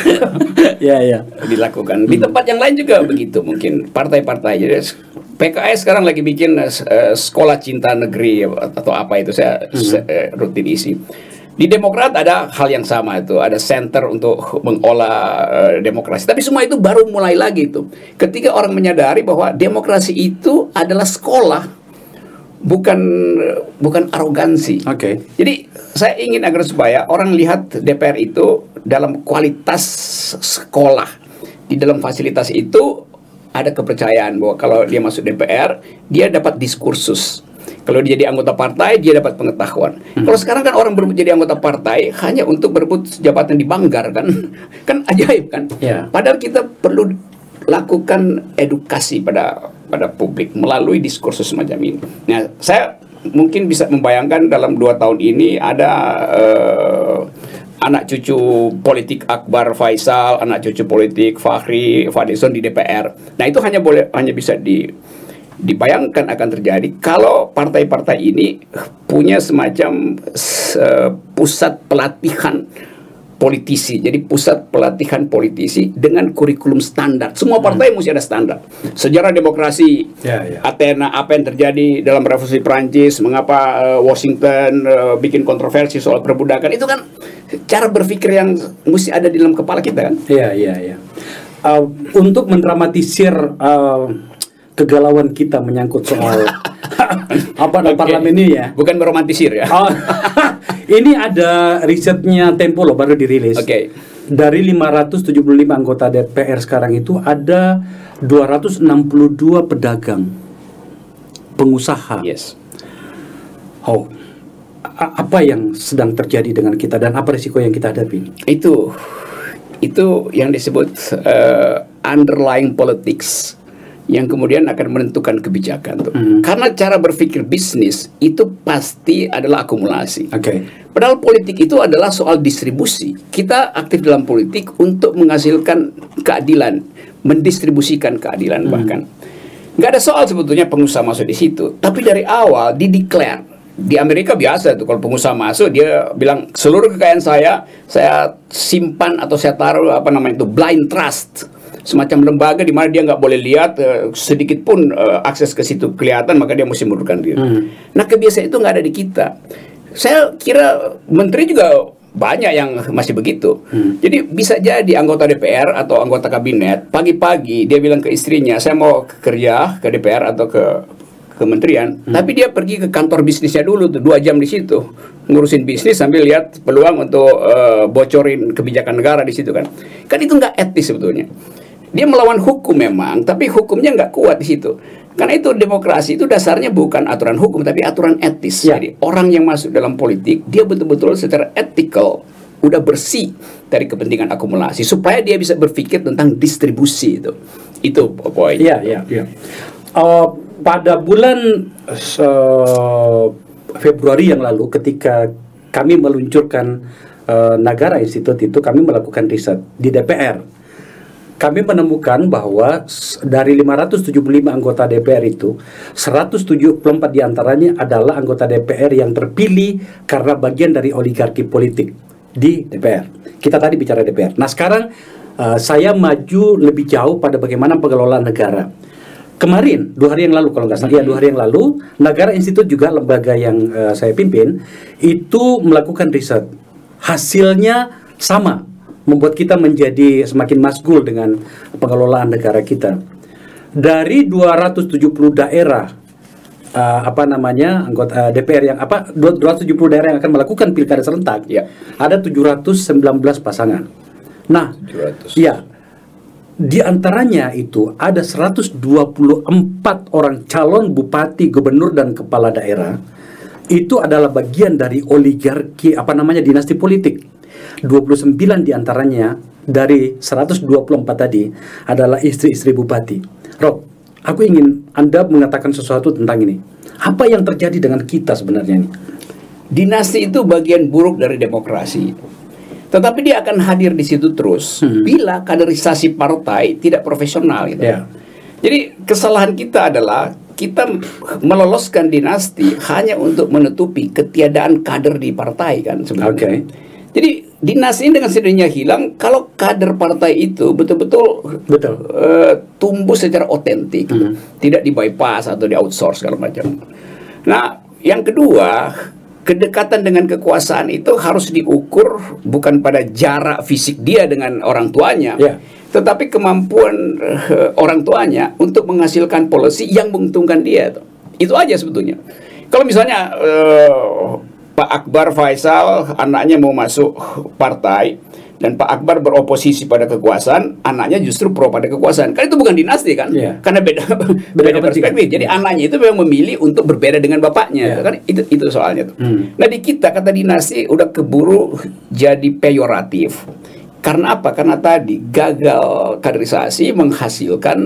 [laughs] ya ya. dilakukan. Di tempat yang lain juga begitu mungkin partai-partai. Jadi PKS sekarang lagi bikin eh, sekolah cinta negeri atau apa itu saya, saya, eh, rutin isi. Di Demokrat ada hal yang sama itu, ada center untuk mengolah eh, demokrasi. Tapi semua itu baru mulai lagi itu. Ketika orang menyadari bahwa demokrasi itu adalah sekolah, bukan bukan arogansi. Oke. Jadi saya ingin agar supaya orang lihat DPR itu dalam kualitas sekolah, di dalam fasilitas itu ada kepercayaan bahwa kalau dia masuk DPR dia dapat diskursus. Kalau dia jadi anggota partai dia dapat pengetahuan. Kalau sekarang kan orang berebut jadi anggota partai hanya untuk berebut jabatan di Banggar kan, [laughs] kan ajaib kan. Ya. Padahal kita perlu lakukan edukasi pada pada publik melalui diskursus semacam ini. Nah, saya mungkin bisa membayangkan dalam dua tahun ini ada eh, anak cucu politik Akbar Faisal, anak cucu politik Fahri Fadison di DPR. Nah itu hanya boleh hanya bisa di dibayangkan akan terjadi kalau partai-partai ini punya semacam uh, pusat pelatihan politisi. Jadi pusat pelatihan politisi dengan kurikulum standar. Semua partai hmm. mesti ada standar. Sejarah demokrasi, ya, ya. Athena, apa yang terjadi dalam revolusi Prancis, mengapa uh, Washington uh, bikin kontroversi soal perbudakan itu kan cara berpikir yang mesti ada di dalam kepala kita kan? Iya, iya, iya. Uh, untuk mendramatisir uh, kegalauan kita menyangkut soal [laughs] [laughs] apa okay. parlemen ini ya. Bukan meromantisir ya. Oh, [laughs] ini ada risetnya Tempo loh baru dirilis. Oke. Okay. Dari 575 anggota DPR sekarang itu ada 262 pedagang pengusaha. Yes. Oh. apa yang sedang terjadi dengan kita dan apa risiko yang kita hadapi? Itu itu yang disebut uh, underlying politics yang kemudian akan menentukan kebijakan tuh. Hmm. Karena cara berpikir bisnis itu pasti adalah akumulasi. Oke. Okay. Padahal politik itu adalah soal distribusi. Kita aktif dalam politik untuk menghasilkan keadilan, mendistribusikan keadilan hmm. bahkan. Nggak ada soal sebetulnya pengusaha masuk di situ. Tapi dari awal dideklar di Amerika biasa tuh kalau pengusaha masuk dia bilang seluruh kekayaan saya saya simpan atau saya taruh apa namanya itu blind trust semacam lembaga di mana dia nggak boleh lihat uh, sedikit pun uh, akses ke situ kelihatan maka dia mesti mundurkan diri. Hmm. Nah kebiasaan itu nggak ada di kita. Saya kira menteri juga banyak yang masih begitu. Hmm. Jadi bisa jadi anggota DPR atau anggota kabinet pagi-pagi dia bilang ke istrinya saya mau kerja ke DPR atau ke kementerian, hmm. tapi dia pergi ke kantor bisnisnya dulu tuh dua jam di situ ngurusin bisnis sambil lihat peluang untuk uh, bocorin kebijakan negara di situ kan. Kan itu nggak etis sebetulnya. Dia melawan hukum memang, tapi hukumnya nggak kuat di situ. Karena itu demokrasi itu dasarnya bukan aturan hukum, tapi aturan etis. Ya. Jadi orang yang masuk dalam politik, dia betul-betul secara etikal udah bersih dari kepentingan akumulasi supaya dia bisa berpikir tentang distribusi itu. Itu poin. Iya, iya, iya. Uh, pada bulan uh, Februari yang lalu ketika kami meluncurkan uh, Nagara Institute itu kami melakukan riset di DPR kami menemukan bahwa dari 575 anggota DPR itu 174 di antaranya adalah anggota DPR yang terpilih karena bagian dari oligarki politik di DPR. Kita tadi bicara DPR. Nah sekarang uh, saya maju lebih jauh pada bagaimana pengelolaan negara. Kemarin dua hari yang lalu kalau nggak salah ya dua hari yang lalu Negara Institut juga lembaga yang uh, saya pimpin itu melakukan riset hasilnya sama membuat kita menjadi semakin masgul dengan pengelolaan negara kita. Dari 270 daerah uh, apa namanya anggota uh, DPR yang apa 270 daerah yang akan melakukan pilkada serentak ya ada 719 pasangan. Nah, 700. ya di antaranya itu ada 124 orang calon bupati, gubernur dan kepala daerah itu adalah bagian dari oligarki apa namanya dinasti politik 29 di antaranya dari 124 tadi adalah istri-istri bupati. Rob, aku ingin Anda mengatakan sesuatu tentang ini. Apa yang terjadi dengan kita sebenarnya ini? Dinasti itu bagian buruk dari demokrasi. Tetapi dia akan hadir di situ terus hmm. bila kaderisasi partai tidak profesional gitu. Yeah. Jadi kesalahan kita adalah kita meloloskan dinasti hanya untuk menutupi ketiadaan kader di partai kan sebenarnya. Okay. Jadi dinas ini dengan sendirinya hilang kalau kader partai itu betul-betul betul uh, tumbuh secara otentik, hmm. tidak di bypass atau di outsource segala macam. Nah, yang kedua, kedekatan dengan kekuasaan itu harus diukur bukan pada jarak fisik dia dengan orang tuanya, yeah. tetapi kemampuan uh, orang tuanya untuk menghasilkan polisi yang menguntungkan dia. Itu aja sebetulnya. Kalau misalnya uh, Pak Akbar Faisal anaknya mau masuk partai dan Pak Akbar beroposisi pada kekuasaan, anaknya justru pro pada kekuasaan. Kan itu bukan dinasti kan? Yeah. Karena beda beda, [laughs] beda perspektif. Jadi anaknya itu memang memilih untuk berbeda dengan bapaknya. Yeah. Kan itu itu soalnya tuh. Hmm. Nah di kita kata dinasti udah keburu jadi peyoratif. Karena apa? Karena tadi gagal kaderisasi menghasilkan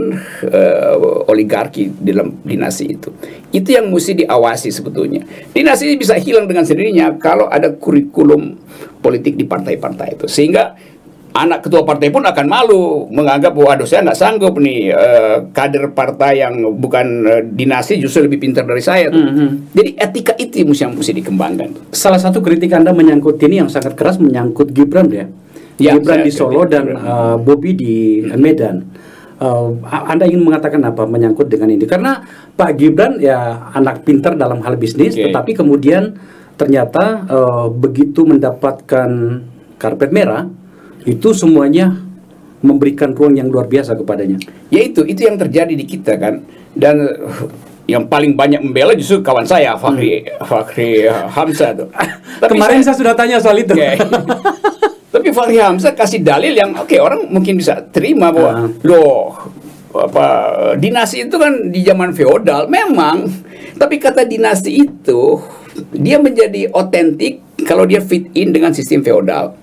uh, oligarki dalam dinasti itu. Itu yang mesti diawasi sebetulnya. Dinasti ini bisa hilang dengan sendirinya kalau ada kurikulum politik di partai-partai itu. Sehingga anak ketua partai pun akan malu menganggap bahwa aduh saya nggak sanggup nih uh, kader partai yang bukan uh, dinasti justru lebih pintar dari saya. Tuh. Mm -hmm. Jadi etika itu yang mesti dikembangkan. Salah satu kritik anda menyangkut ini yang sangat keras menyangkut Gibran ya. Ya, Gibran di Solo dan uh, Bobby di Medan. Uh, anda ingin mengatakan apa menyangkut dengan ini? Karena Pak Gibran ya anak pintar dalam hal bisnis, okay. tetapi kemudian ternyata uh, begitu mendapatkan karpet merah itu semuanya memberikan ruang yang luar biasa kepadanya. Ya itu, itu yang terjadi di kita kan. Dan yang paling banyak membela justru kawan saya Fakri hmm. Fakri Hamzah tuh. [laughs] Tapi Kemarin saya, saya sudah tanya soal itu. Okay. [laughs] Tapi Fakri Hamzah kasih dalil yang oke okay, orang mungkin bisa terima bahwa uh. loh apa dinasti itu kan di zaman feodal memang tapi kata dinasti itu dia menjadi otentik kalau dia fit in dengan sistem feodal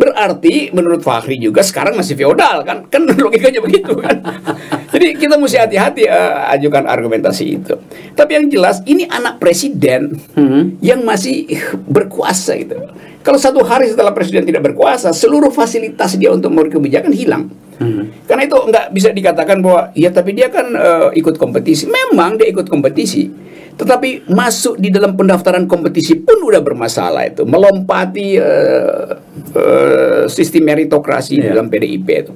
Berarti menurut Fahri juga sekarang masih feodal kan? Kan [laughs] logikanya begitu kan. [laughs] Jadi kita mesti hati-hati uh, ajukan argumentasi itu. Tapi yang jelas ini anak presiden hmm. yang masih berkuasa gitu. Kalau satu hari setelah presiden tidak berkuasa, seluruh fasilitas dia untuk memberi kebijakan hilang. Hmm. Karena itu nggak bisa dikatakan bahwa ya tapi dia kan uh, ikut kompetisi. Memang dia ikut kompetisi tetapi masuk di dalam pendaftaran kompetisi pun udah bermasalah itu, melompati uh, uh, sistem meritokrasi yeah. dalam PDIP itu.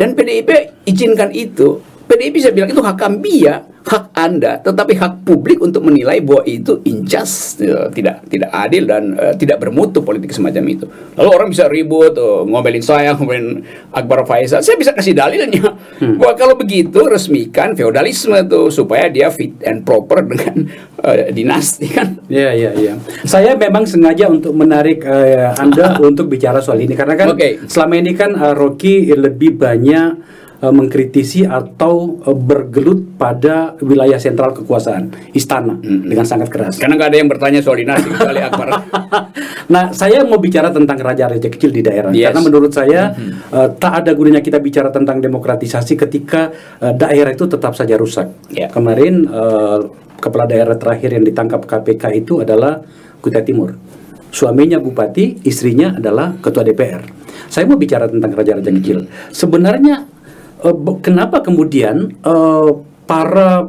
Dan PDIP izinkan itu PDI bisa bilang itu hak Kambia, hak Anda, tetapi hak publik untuk menilai bahwa itu injustice, ya, tidak tidak adil dan uh, tidak bermutu politik semacam itu. Lalu orang bisa ribut, uh, ngomelin saya, [laughs] ngomelin Akbar Faisal. Saya bisa kasih dalilnya hmm. bahwa kalau begitu resmikan feodalisme itu supaya dia fit and proper dengan uh, dinasti kan. Iya iya iya. Saya memang sengaja untuk menarik uh, Anda [laughs] untuk bicara soal ini karena kan okay. selama ini kan uh, Rocky lebih banyak uh, mengkritisi atau uh, bergelut pada wilayah sentral kekuasaan istana hmm. dengan sangat keras. Karena nggak ada yang bertanya soal dinasti [laughs] kecuali Akbar. nah, saya mau bicara tentang raja-raja kecil di daerah yes. karena menurut saya hmm. uh, tak ada gunanya kita bicara tentang demokratisasi ketika uh, daerah itu tetap saja rusak. Yeah. Kemarin uh, kepala daerah terakhir yang ditangkap KPK itu adalah Kutai Timur. Suaminya bupati, istrinya adalah ketua DPR. Saya mau bicara tentang raja-raja kecil. Sebenarnya kenapa kemudian uh, para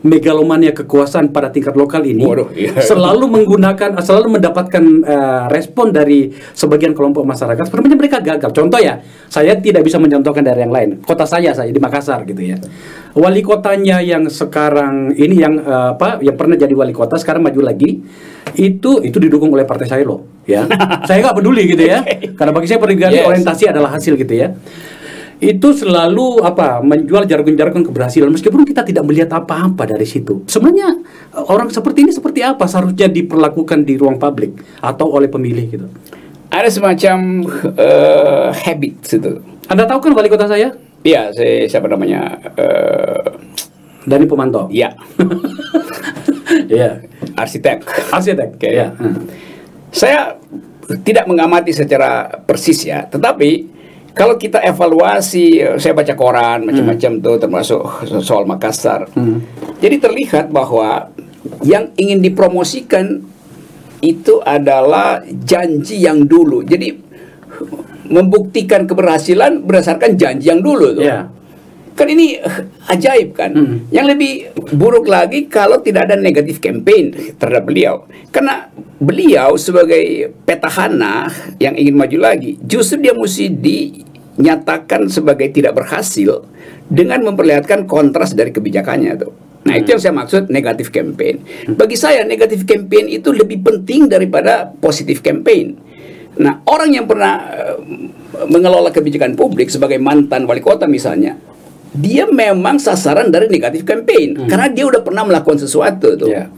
megalomania kekuasaan pada tingkat lokal ini Waduh, iya. [laughs] selalu menggunakan selalu mendapatkan uh, respon dari sebagian kelompok masyarakat? Sebenarnya mereka gagal. Contoh ya saya tidak bisa mencontohkan dari yang lain. Kota saya saya di Makassar gitu ya. Wali kotanya yang sekarang ini yang uh, apa yang pernah jadi wali kota sekarang maju lagi itu itu didukung oleh partai saya loh ya. [laughs] Saya nggak peduli gitu ya. [laughs] Karena bagi saya yes. orientasi adalah hasil gitu ya itu selalu apa menjual jargon-jargon keberhasilan meskipun kita tidak melihat apa-apa dari situ. Sebenarnya orang seperti ini seperti apa seharusnya diperlakukan di ruang publik atau oleh pemilih gitu. Ada semacam uh, habit itu. Anda tahu kan wali kota saya? Iya, saya siapa namanya? Uh, Dani Pemanto. Iya. [laughs] Iya. Arsitek. Arsitek. Okay. Ya. Hmm. Saya tidak mengamati secara persis ya, tetapi kalau kita evaluasi, saya baca koran macam-macam hmm. tuh termasuk soal Makassar. Hmm. Jadi terlihat bahwa yang ingin dipromosikan itu adalah janji yang dulu. Jadi membuktikan keberhasilan berdasarkan janji yang dulu tuh. Yeah. Kan ini ajaib kan. Hmm. Yang lebih buruk lagi kalau tidak ada negatif campaign terhadap beliau. Karena beliau sebagai petahana yang ingin maju lagi, justru dia mesti dinyatakan sebagai tidak berhasil dengan memperlihatkan kontras dari kebijakannya tuh. Nah, hmm. itu yang saya maksud negatif campaign. Bagi saya negatif campaign itu lebih penting daripada positif campaign. Nah, orang yang pernah uh, mengelola kebijakan publik sebagai mantan wali kota misalnya, dia memang sasaran dari negatif campaign hmm. karena dia udah pernah melakukan sesuatu tuh. Yeah.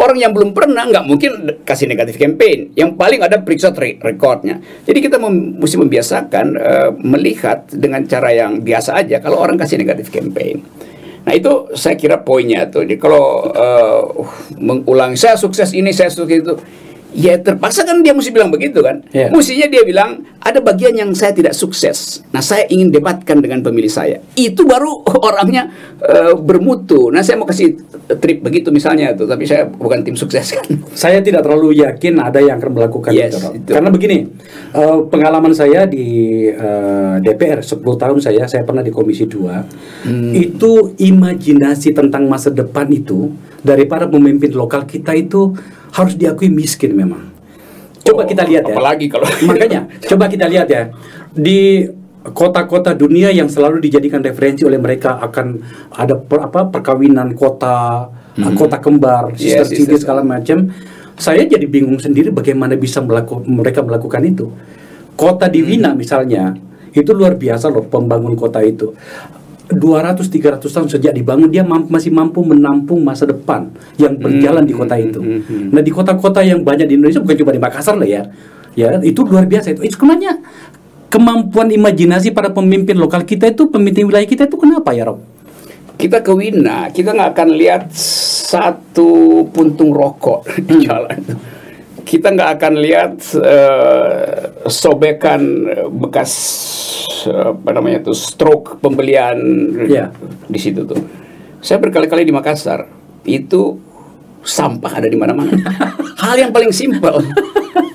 Orang yang belum pernah nggak mungkin kasih negatif campaign. Yang paling ada periksa rekornya. Jadi kita mem mesti membiasakan uh, melihat dengan cara yang biasa aja kalau orang kasih negatif campaign. Nah itu saya kira poinnya tuh. Jadi kalau uh, mengulang saya sukses ini, saya sukses itu, Ya terpaksa kan dia mesti bilang begitu kan. Iya. Mestinya dia bilang ada bagian yang saya tidak sukses. Nah saya ingin debatkan dengan pemilih saya. Itu baru [laughs] orangnya eh, bermutu. Nah saya mau kasih trip begitu misalnya tuh, tapi saya bukan tim sukses kan. Saya tidak terlalu yakin ada yang akan melakukan Yes, itu, itu. Karena begini, eh, pengalaman saya di eh, DPR 10 tahun saya, saya pernah di Komisi 2. Hmm. Itu imajinasi tentang masa depan itu daripada pemimpin lokal kita itu harus diakui miskin memang. Coba Oh, kita lihat ya. apalagi kalau- [laughs] makanya coba kita lihat ya. Di kota-kota dunia yang selalu dijadikan referensi oleh mereka akan ada per- apa perkawinan kota kota kembar sister yes, segala macam. Saya jadi bingung sendiri bagaimana bisa melaku, mereka melakukan itu. Kota di Wina misalnya itu luar biasa loh pembangun kota itu 200-300 tahun sejak dibangun dia mamp- masih mampu menampung masa depan yang berjalan di kota itu. Nah di kota-kota yang banyak di Indonesia bukan cuma di Makassar loh ya, ya itu luar biasa itu. Itu sebenarnya kemampuan imajinasi para pemimpin lokal kita itu pemimpin wilayah kita itu kenapa ya Rob? kita ke Wina, kita nggak akan lihat satu puntung rokok di jalan. Kita nggak akan lihat eh, sobekan bekas eh, apa namanya itu stroke pembelian Iya. di situ tuh. Saya berkali-kali di Makassar itu sampah ada di mana-mana. [laughs] Hal yang paling simpel.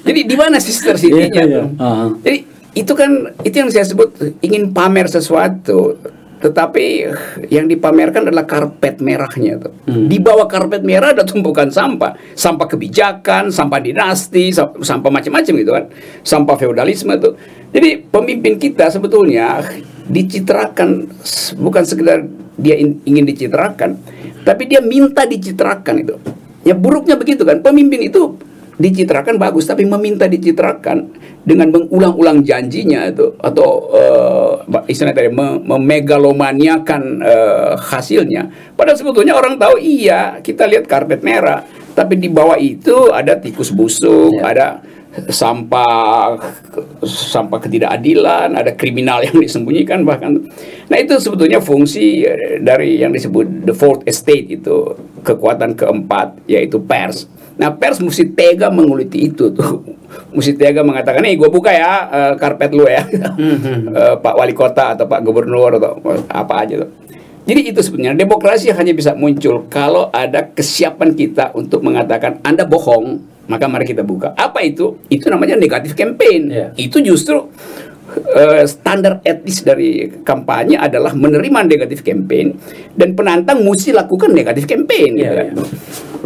Jadi di mana sister city-nya Iya, iya. tuh? Ah. Jadi itu kan itu yang saya sebut ingin pamer sesuatu, tetapi yang dipamerkan adalah karpet merahnya tuh. Di bawah karpet merah ada tumpukan sampah, sampah kebijakan, sampah dinasti, sa- sampah macam-macam gitu kan, sampah feodalisme tuh. Jadi pemimpin kita sebetulnya dicitrakan bukan sekedar dia in- ingin dicitrakan, tapi dia minta dicitrakan itu. Ya buruknya begitu kan, pemimpin itu dicitrakan bagus tapi meminta dicitrakan dengan mengulang-ulang janjinya itu. Atau eh, istilahnya tadi me- memegalomaniakan eh, hasilnya. Padahal sebetulnya orang tahu iya kita lihat karpet merah. Tapi di bawah itu ada tikus busuk ada sampah sampah ketidakadilan ada kriminal yang [laughs] disembunyikan bahkan. Nah itu sebetulnya fungsi dari yang disebut the fourth estate itu kekuatan keempat yaitu pers Nah pers mesti tega menguliti itu tuh, mesti tega mengatakan, nih gue buka ya eh, karpet lu ya, Eh, Pak Wali Kota atau Pak Gubernur atau apa aja tuh. Jadi itu sebenarnya demokrasi hanya bisa muncul kalau ada kesiapan kita untuk mengatakan Anda bohong, maka mari kita buka. Apa itu? Itu namanya negatif campaign. Iya. Itu justru eh, standar etis dari kampanye adalah menerima negatif campaign dan penantang mesti lakukan negatif campaign. gitu Iya, kan. iya.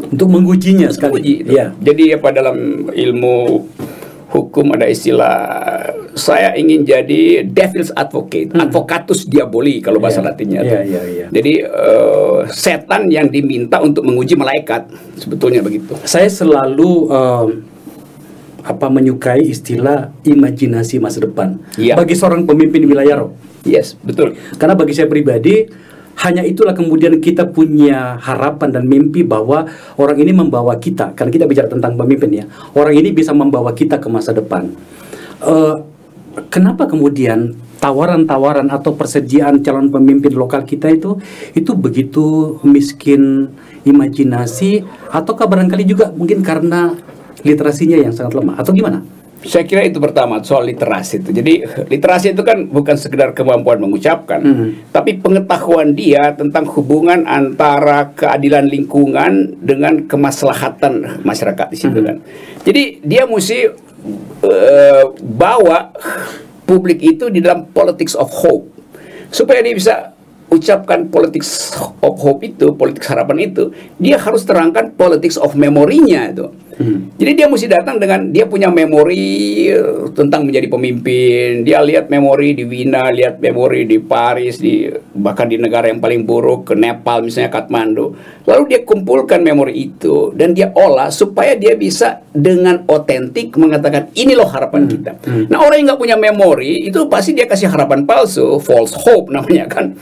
Untuk mengujinya sekali. Uji. Iya. Jadi apa dalam ilmu hukum ada istilah saya ingin jadi devil's advocate, advocatus diaboli kalau bahasa Hmm. Iya. Latinnya. Tuh. iya, iya. Jadi eh, setan yang diminta untuk menguji malaikat sebetulnya begitu. Saya selalu em, apa menyukai istilah imajinasi masa depan Iya. bagi seorang pemimpin wilayah Rob. Yes, betul. Karena bagi saya pribadi hanya itulah kemudian kita punya harapan dan mimpi bahwa orang ini membawa kita karena kita bicara tentang pemimpin ya orang ini bisa membawa kita ke masa depan. Eh, kenapa kemudian tawaran-tawaran atau persediaan calon pemimpin lokal kita itu itu begitu miskin imajinasi ataukah barangkali juga mungkin karena literasinya yang sangat lemah atau gimana? Saya kira itu pertama soal literasi itu. Jadi literasi itu kan bukan sekedar kemampuan mengucapkan, Mhm. tapi pengetahuan dia tentang hubungan antara keadilan lingkungan dengan kemaslahatan masyarakat di situ kan. Jadi dia mesti eh, bawa publik itu di dalam politics of hope supaya dia bisa ucapkan politics of hope itu, politics harapan itu, dia harus terangkan politics of memorinya itu. Jadi dia mesti datang dengan dia punya memori eh, tentang menjadi pemimpin. Dia lihat memori di Wina, lihat memori di Paris, di bahkan di negara yang paling buruk ke Nepal misalnya Kathmandu. Lalu dia kumpulkan memori itu dan dia olah supaya dia bisa dengan otentik mengatakan ini loh harapan kita. Nah orang yang nggak punya memori itu pasti dia kasih harapan palsu, false hope namanya kan.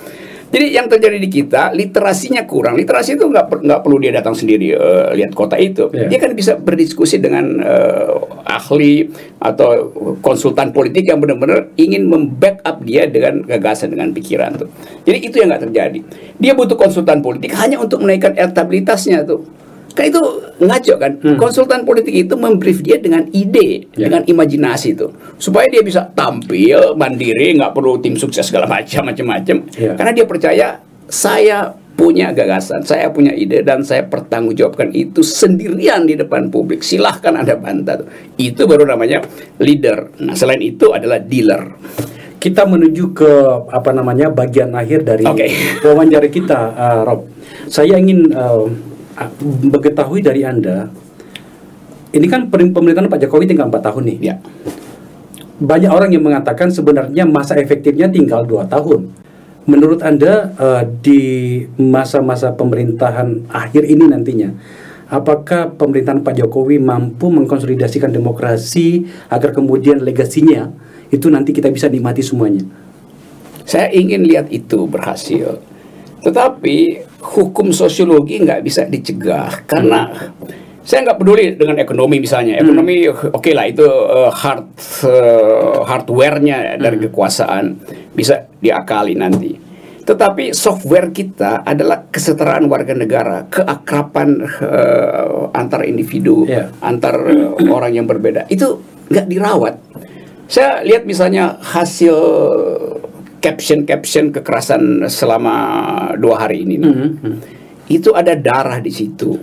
Jadi yang terjadi di kita literasinya kurang. Literasi itu nggak nggak perlu dia datang sendiri eh, lihat kota itu. Iya. Dia kan bisa berdiskusi dengan eh, ahli atau konsultan politik yang benar-benar ingin membackup dia dengan gagasan dengan pikiran tuh. Jadi itu yang nggak terjadi. Dia butuh konsultan politik hanya untuk menaikkan elektabilitasnya tuh. Kan itu ngaco kan. Konsultan politik itu membrief dia dengan ide, Ya. dengan imajinasi itu, supaya dia bisa tampil mandiri, nggak perlu tim sukses segala macam macam-macam. Ya. Karena dia percaya saya punya gagasan, saya punya ide dan saya pertanggungjawabkan itu sendirian di depan publik. Silahkan anda bantah. Itu baru namanya leader. Nah selain itu adalah dealer. Kita menuju ke apa namanya bagian akhir dari Oke. wawancara kita, uh, Rob. Saya ingin uh, mengetahui dari anda. Ini kan pemer- pemerintahan Pak Jokowi tinggal 4 tahun nih. Ya. Banyak orang yang mengatakan sebenarnya masa efektifnya tinggal dua tahun. Menurut anda uh, di masa-masa pemerintahan akhir ini nantinya, apakah pemerintahan Pak Jokowi mampu mengkonsolidasikan demokrasi agar kemudian legasinya itu nanti kita bisa nikmati semuanya? Saya ingin lihat itu berhasil. Tetapi hukum sosiologi nggak bisa dicegah karena saya nggak peduli dengan ekonomi misalnya. Ekonomi oke lah itu uh, hard uh, hardware-nya dari kekuasaan bisa diakali nanti. Tetapi software kita adalah kesetaraan warga negara, keakraban uh, antar individu, Iya. antar uh, orang yang berbeda. Itu nggak dirawat. Saya lihat misalnya hasil caption-caption kekerasan selama dua hari ini. nih. Itu ada darah di situ.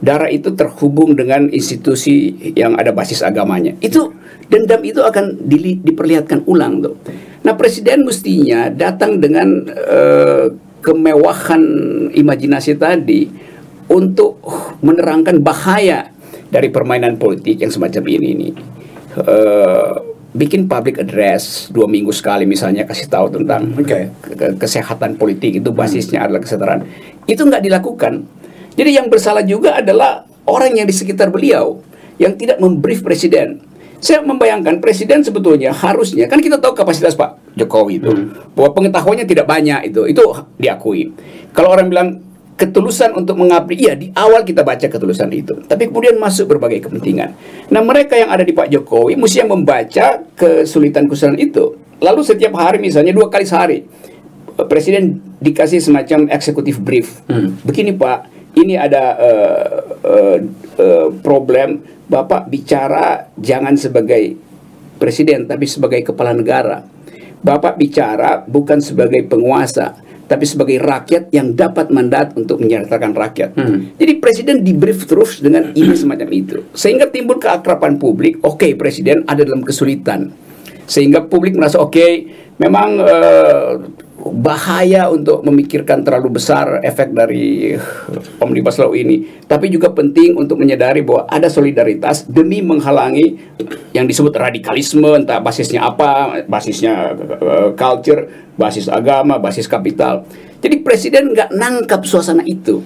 Darah itu terhubung dengan institusi yang ada basis agamanya. Itu dendam itu akan dili- diperlihatkan ulang tuh. Nah presiden mestinya datang dengan eh, kemewahan imajinasi tadi untuk menerangkan bahaya dari permainan politik yang semacam ini nih. Eh, bikin public address dua minggu sekali misalnya kasih tahu tentang ke- ke- kesehatan politik itu basisnya adalah kesetaraan. Itu nggak dilakukan. Jadi yang bersalah juga adalah orang yang di sekitar beliau yang tidak membrief presiden. Saya membayangkan presiden sebetulnya harusnya kan kita tahu kapasitas Pak Jokowi itu bahwa pengetahuannya tidak banyak itu itu diakui. Kalau orang bilang ketulusan untuk mengabdi, iya di awal kita baca ketulusan itu, tapi kemudian masuk berbagai kepentingan. Nah mereka yang ada di Pak Jokowi mesti yang membaca kesulitan-kesulitan itu. Lalu setiap hari misalnya dua kali sehari presiden dikasih semacam eksekutif brief. Begini Pak, ini ada eh, eh, eh, problem. Bapak bicara jangan sebagai presiden, tapi sebagai kepala negara. Bapak bicara bukan sebagai penguasa, tapi sebagai rakyat yang dapat mandat untuk menyejahterakan rakyat. Jadi presiden di brief terus dengan ide semacam itu, sehingga timbul keakraban publik. Oke, presiden ada dalam kesulitan, sehingga publik merasa oke, memang eh, bahaya untuk memikirkan terlalu besar efek dari omnibus law ini, tapi juga penting untuk menyadari bahwa ada solidaritas demi menghalangi yang disebut radikalisme, entah basisnya apa, basisnya eh, culture, basis agama, basis kapital. Jadi presiden nggak nangkap suasana itu.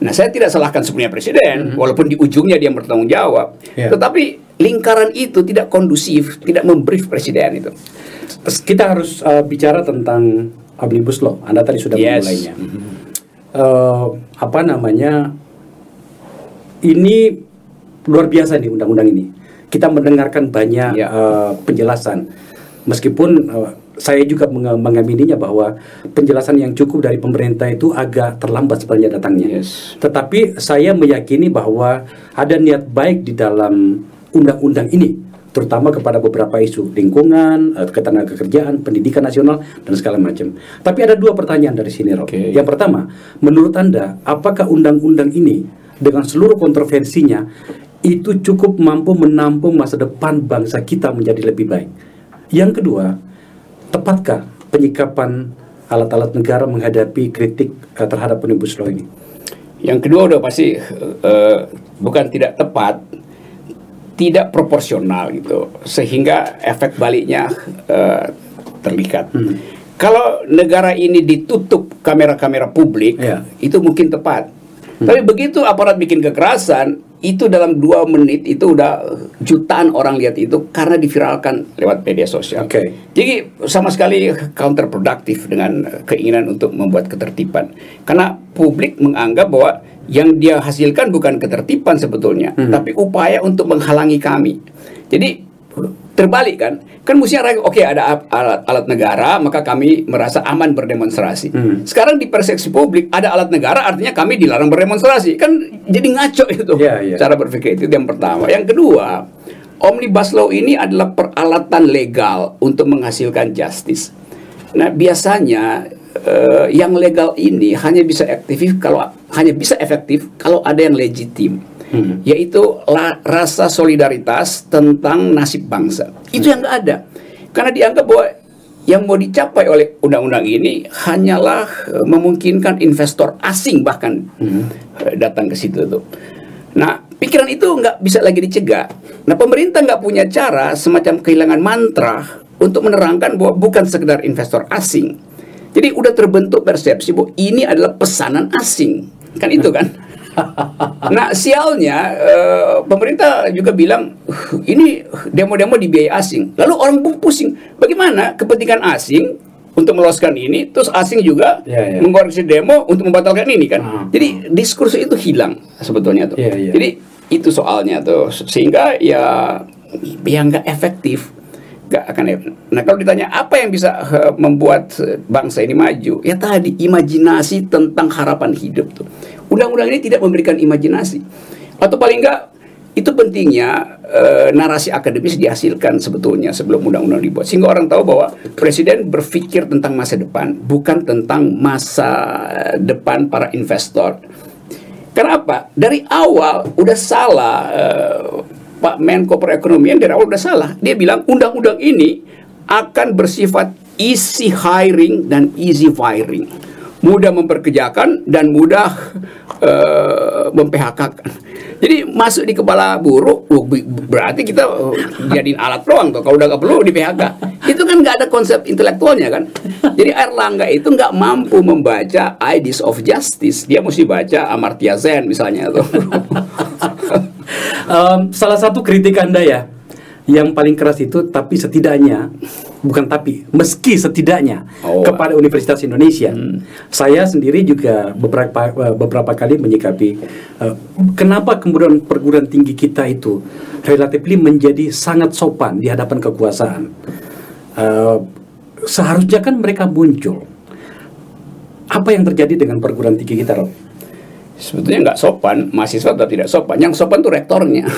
Nah, saya tidak salahkan sebenarnya presiden, walaupun di ujungnya dia bertanggung jawab. Ya. Tetapi lingkaran itu tidak kondusif, tidak membrief presiden itu. Kita harus uh, bicara tentang omnibus law. Anda tadi sudah Yes. memulainya. Eh, apa namanya? Ini luar biasa nih undang-undang ini. Kita mendengarkan banyak Ya. eh, penjelasan, meskipun eh, saya juga menge- mengamininya bahwa penjelasan yang cukup dari pemerintah itu agak terlambat sebenarnya datangnya. Yes. Tetapi saya meyakini bahwa ada niat baik di dalam undang-undang ini, terutama kepada beberapa isu lingkungan, eh, ketenagakerjaan, pendidikan nasional dan segala macam. Tapi ada dua pertanyaan dari sini, Rob. Oke. Yang pertama, menurut Anda, apakah undang-undang ini dengan seluruh kontroversinya itu cukup mampu menampung masa depan bangsa kita menjadi lebih baik? Yang kedua, tepatkah penyikapan alat-alat negara menghadapi kritik eh, terhadap omnibus law ini? Yang kedua udah pasti eh, bukan tidak tepat, tidak proporsional gitu, sehingga efek baliknya eh, terlihat. Kalau negara ini ditutup kamera-kamera publik, Iya. itu mungkin tepat. Tapi begitu aparat bikin kekerasan, itu dalam dua menit itu udah jutaan orang lihat itu karena diviralkan lewat media sosial. Oke. Jadi sama sekali counterproductive dengan keinginan untuk membuat ketertiban. Karena publik menganggap bahwa yang dia hasilkan bukan ketertiban sebetulnya, tapi upaya untuk menghalangi kami. Jadi terbalik kan? Kan mestinya oke ada alat, alat negara maka kami merasa aman berdemonstrasi. Hmm. Sekarang di persepsi publik ada alat negara artinya kami dilarang berdemonstrasi. Kan jadi ngaco itu Ya, ya. cara berpikir itu yang pertama. Yang kedua, omnibus law ini adalah peralatan legal untuk menghasilkan justice. Nah biasanya eh, yang legal ini hanya bisa efektif kalau hanya bisa efektif kalau ada yang legitim, Hmm. yaitu la- rasa solidaritas tentang nasib bangsa. Itu yang nggak ada, karena dianggap bahwa yang mau dicapai oleh undang-undang ini hanyalah eh, memungkinkan investor asing bahkan eh, datang ke situ tuh. Nah, pikiran itu nggak bisa lagi dicegah. Nah, pemerintah nggak punya cara semacam kehilangan mantra untuk menerangkan bahwa bukan sekedar investor asing. Jadi udah terbentuk persepsi bahwa ini adalah pesanan asing. Kan itu kan? [laughs] Nah, sialnya eh, pemerintah juga bilang "Uh, ini demo-demo dibiayai asing. Lalu orang pun pusing, bagaimana kepentingan asing untuk meloloskan ini, terus asing juga Ya, ya. mengkoreksi demo untuk membatalkan ini kan. Ah. Jadi diskursus itu hilang sebetulnya tuh. Iya, iya. Jadi itu soalnya tuh sehingga ya ya nggak efektif nggak akan efektif. Nah kalau ditanya apa yang bisa eh, membuat bangsa ini maju, ya tadi imajinasi tentang harapan hidup tuh. Undang-undang ini tidak memberikan imajinasi, atau paling nggak itu pentingnya eh, narasi akademis dihasilkan sebetulnya sebelum undang-undang dibuat sehingga orang tahu bahwa presiden berpikir tentang masa depan bukan tentang masa depan para investor Kenapa? Dari awal udah salah eh, Pak Menko Perekonomian dari awal udah salah. Dia bilang undang-undang ini akan bersifat easy hiring dan easy firing. Mudah memperkerjakan dan mudah eh, memphk-kan. Jadi masuk di kepala buruh, oh, berarti kita eh, jadiin alat doang tuh. Kalau udah nggak perlu di PHK. Itu kan nggak ada konsep intelektualnya kan. Jadi Erlangga itu nggak mampu membaca Ideas of Justice. Dia mesti baca Amartya Sen misalnya tuh. [laughs] Em, salah satu kritik Anda ya yang paling keras itu tapi setidaknya bukan tapi meski setidaknya Oh. kepada Universitas Indonesia saya sendiri juga beberapa beberapa kali menyikapi eh, kenapa kemudian perguruan tinggi kita itu relatif menjadi sangat sopan di hadapan kekuasaan Eh, seharusnya kan mereka muncul apa yang terjadi dengan perguruan tinggi kita Rob? Sebetulnya nggak sopan, mahasiswa atau tidak sopan. Yang sopan tuh rektornya. [laughs]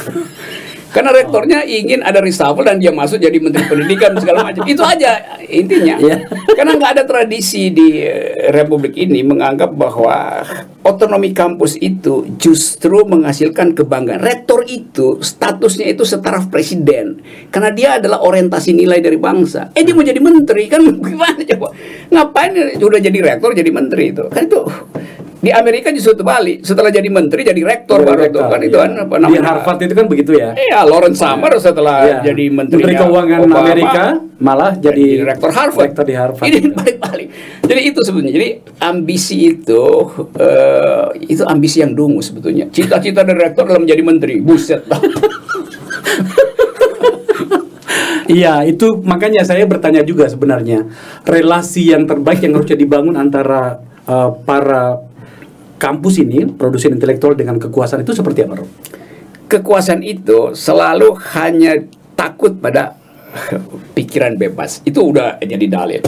Karena rektornya ingin ada reshuffle dan dia masuk jadi menteri pendidikan segala macam. Itu aja intinya. Iya. Karena nggak ada tradisi di eh, republik ini menganggap bahwa otonomi kampus itu justru menghasilkan kebanggaan. Rektor itu statusnya itu setara presiden. Karena dia adalah orientasi nilai dari bangsa. Eh dia mau jadi menteri kan [laughs] gimana coba? Ngapain udah jadi rektor jadi menteri itu? Kan itu di Amerika justru terbalik. Setelah jadi menteri jadi rektor baru tuh kan itu Iya. kan apa di namanya? Harvard itu kan begitu ya Iya, Lawrence Summer setelah Iya. jadi menteri Keuangan Amerika malah jadi rektor Harvard. rektor di Harvard. Ini balik-balik. Jadi itu sebenarnya. Jadi ambisi itu eh, itu ambisi yang dungu sebetulnya. Cita-cita dari rektor adalah menjadi menteri. Buset. [laughs] Iya, itu makanya saya bertanya juga sebenarnya relasi yang terbaik yang harusnya dibangun antara uh, para kampus ini, produsen intelektual dengan kekuasaan itu seperti apa, Rob? Kekuasaan itu selalu hanya takut pada [laughs] pikiran bebas. Itu udah jadi dalil.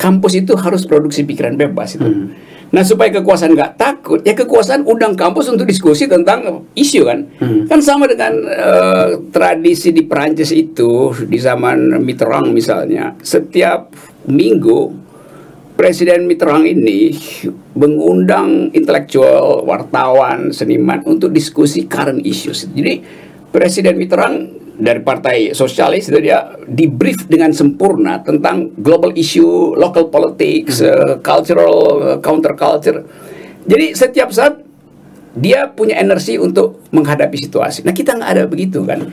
Kampus itu harus produksi pikiran bebas itu. Nah supaya kekuasaan nggak takut, ya kekuasaan undang kampus untuk diskusi tentang isu kan. Hmm. Kan sama dengan eh, tradisi di Perancis itu di zaman Mitterrand misalnya, setiap minggu Presiden Mitterrand ini mengundang intelektual, wartawan, seniman untuk diskusi current issues. Jadi Presiden Mitterrand dari Partai Sosialis itu dia di brief dengan sempurna tentang global issue, local politics, eh, cultural eh, counterculture. Jadi setiap saat dia punya energi untuk menghadapi situasi. Nah kita nggak ada begitu kan.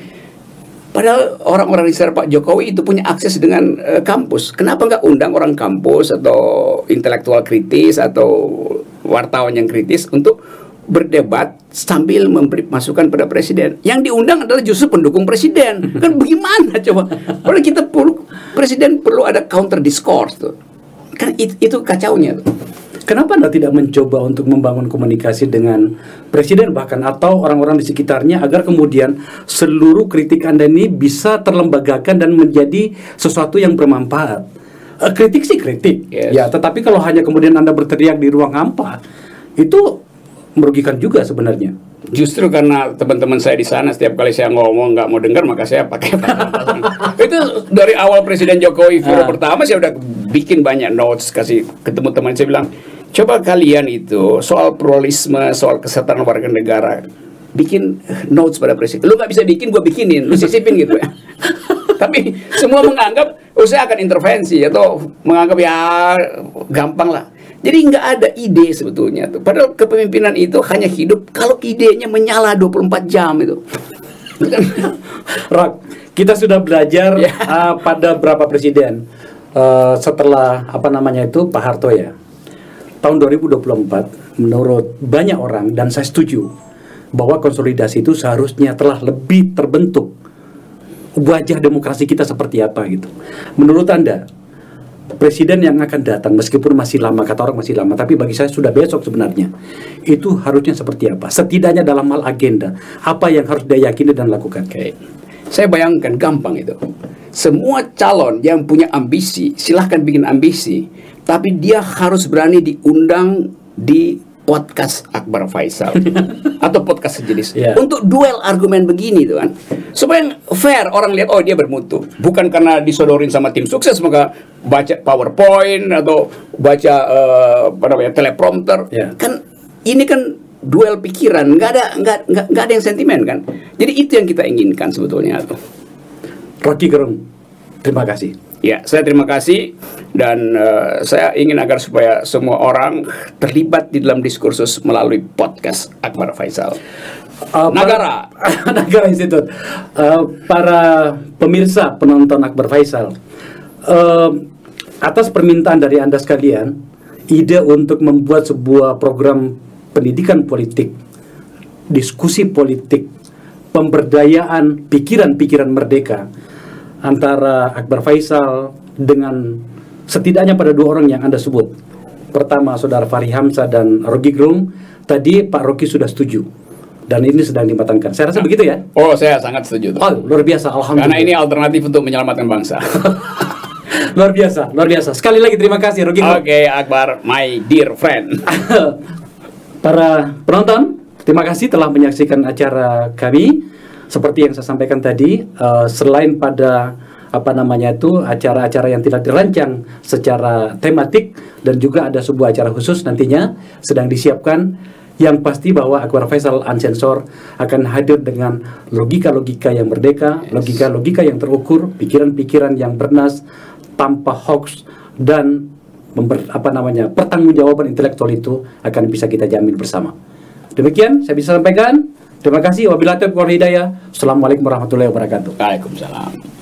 Padahal orang-orang di sekitar Pak Jokowi itu punya akses dengan eh, kampus. Kenapa nggak undang orang kampus atau intelektual kritis atau wartawan yang kritis untuk berdebat sambil memberi masukan pada presiden. Yang diundang adalah justru pendukung presiden. [laughs] Kan bagaimana coba? Padahal kita perlu presiden perlu ada counter discourse tuh. Kan it- itu kacaunya tuh. Kenapa Anda tidak mencoba untuk membangun komunikasi dengan presiden bahkan atau orang-orang di sekitarnya agar kemudian seluruh kritik Anda ini bisa terlembagakan dan menjadi sesuatu yang bermanfaat? Eh, kritik sih kritik, Yes. ya. Tetapi kalau hanya kemudian Anda berteriak di ruang hampa, itu merugikan juga sebenarnya. Justru karena teman-teman saya di sana setiap kali saya ngomong nggak mau dengar maka saya pakai [laughs] itu dari awal Presiden Jokowi periode Ah. pertama saya udah bikin banyak notes kasih ketemu teman saya bilang coba kalian itu soal pluralisme soal kesehatan warga negara bikin notes pada presiden. Lu nggak bisa bikin gue bikinin lu sisipin gitu ya. [laughs] Tapi semua menganggap oh saya akan intervensi atau menganggap ya gampang lah jadi nggak ada ide sebetulnya tuh padahal kepemimpinan itu hanya hidup kalau idenya menyala 24 jam itu [laughs] Rak, kita sudah belajar Ya. uh, pada berapa presiden uh, setelah apa namanya itu Pak Harto ya. Tahun 2024 menurut banyak orang dan saya setuju bahwa konsolidasi itu seharusnya telah lebih terbentuk wajah demokrasi kita seperti apa gitu. Menurut Anda presiden yang akan datang meskipun masih lama kata orang masih lama tapi bagi saya sudah besok sebenarnya itu harusnya seperti apa setidaknya dalam hal agenda apa yang harus dia yakini dan lakukan Oke. Saya bayangkan gampang itu. Semua calon yang punya ambisi, silahkan bikin ambisi, tapi dia harus berani diundang di podcast Akbar Faisal. [laughs] Atau podcast sejenis. Iya. untuk duel argumen begini tuh kan. Supaya fair orang lihat oh dia bermutu. Bukan karena disodorin sama tim sukses maka baca powerpoint atau baca eh, apa namanya teleprompter. Iya. kan ini kan duel pikiran nggak ada nggak nggak nggak ada yang sentimen kan. Jadi itu yang kita inginkan sebetulnya tuh. Rocky Gerung terima kasih ya saya terima kasih dan eh, saya ingin agar supaya semua orang terlibat di dalam diskursus melalui podcast Akbar Faisal Uh, Nagara. para- Nagara [laughs] Institute Uh, para pemirsa penonton Akbar Faisal uh, atas permintaan dari anda sekalian ide untuk membuat sebuah program pendidikan politik diskusi politik pemberdayaan pikiran-pikiran merdeka antara Akbar Faisal dengan setidaknya pada dua orang yang anda sebut. Pertama saudara Fahri Hamzah dan Rogi Gerung. Tadi Pak Rogi sudah setuju dan ini sedang dimatangkan. Saya rasa begitu ya? Oh saya sangat setuju. Tuh. oh luar biasa. Alhamdulillah. Karena ini alternatif untuk menyelamatkan bangsa. [laughs] Luar biasa luar biasa. Sekali lagi terima kasih Rogi oke Akbar my dear friend. [laughs] Para penonton, terima kasih telah menyaksikan acara kami. Seperti yang saya sampaikan tadi, eh, selain pada apa namanya itu acara-acara yang tidak dirancang secara tematik dan juga ada sebuah acara khusus nantinya sedang disiapkan yang pasti bahwa Akbar Faisal Unsensor akan hadir dengan logika-logika yang merdeka, logika-logika yang terukur, pikiran-pikiran yang bernas tanpa hoax dan member, apa namanya pertanggungjawaban intelektual itu akan bisa kita jamin bersama. Demikian saya bisa sampaikan. Terima kasih. Wabillahi taufiq wal hidayah. Assalamualaikum warahmatullahi wabarakatuh. Waalaikumsalam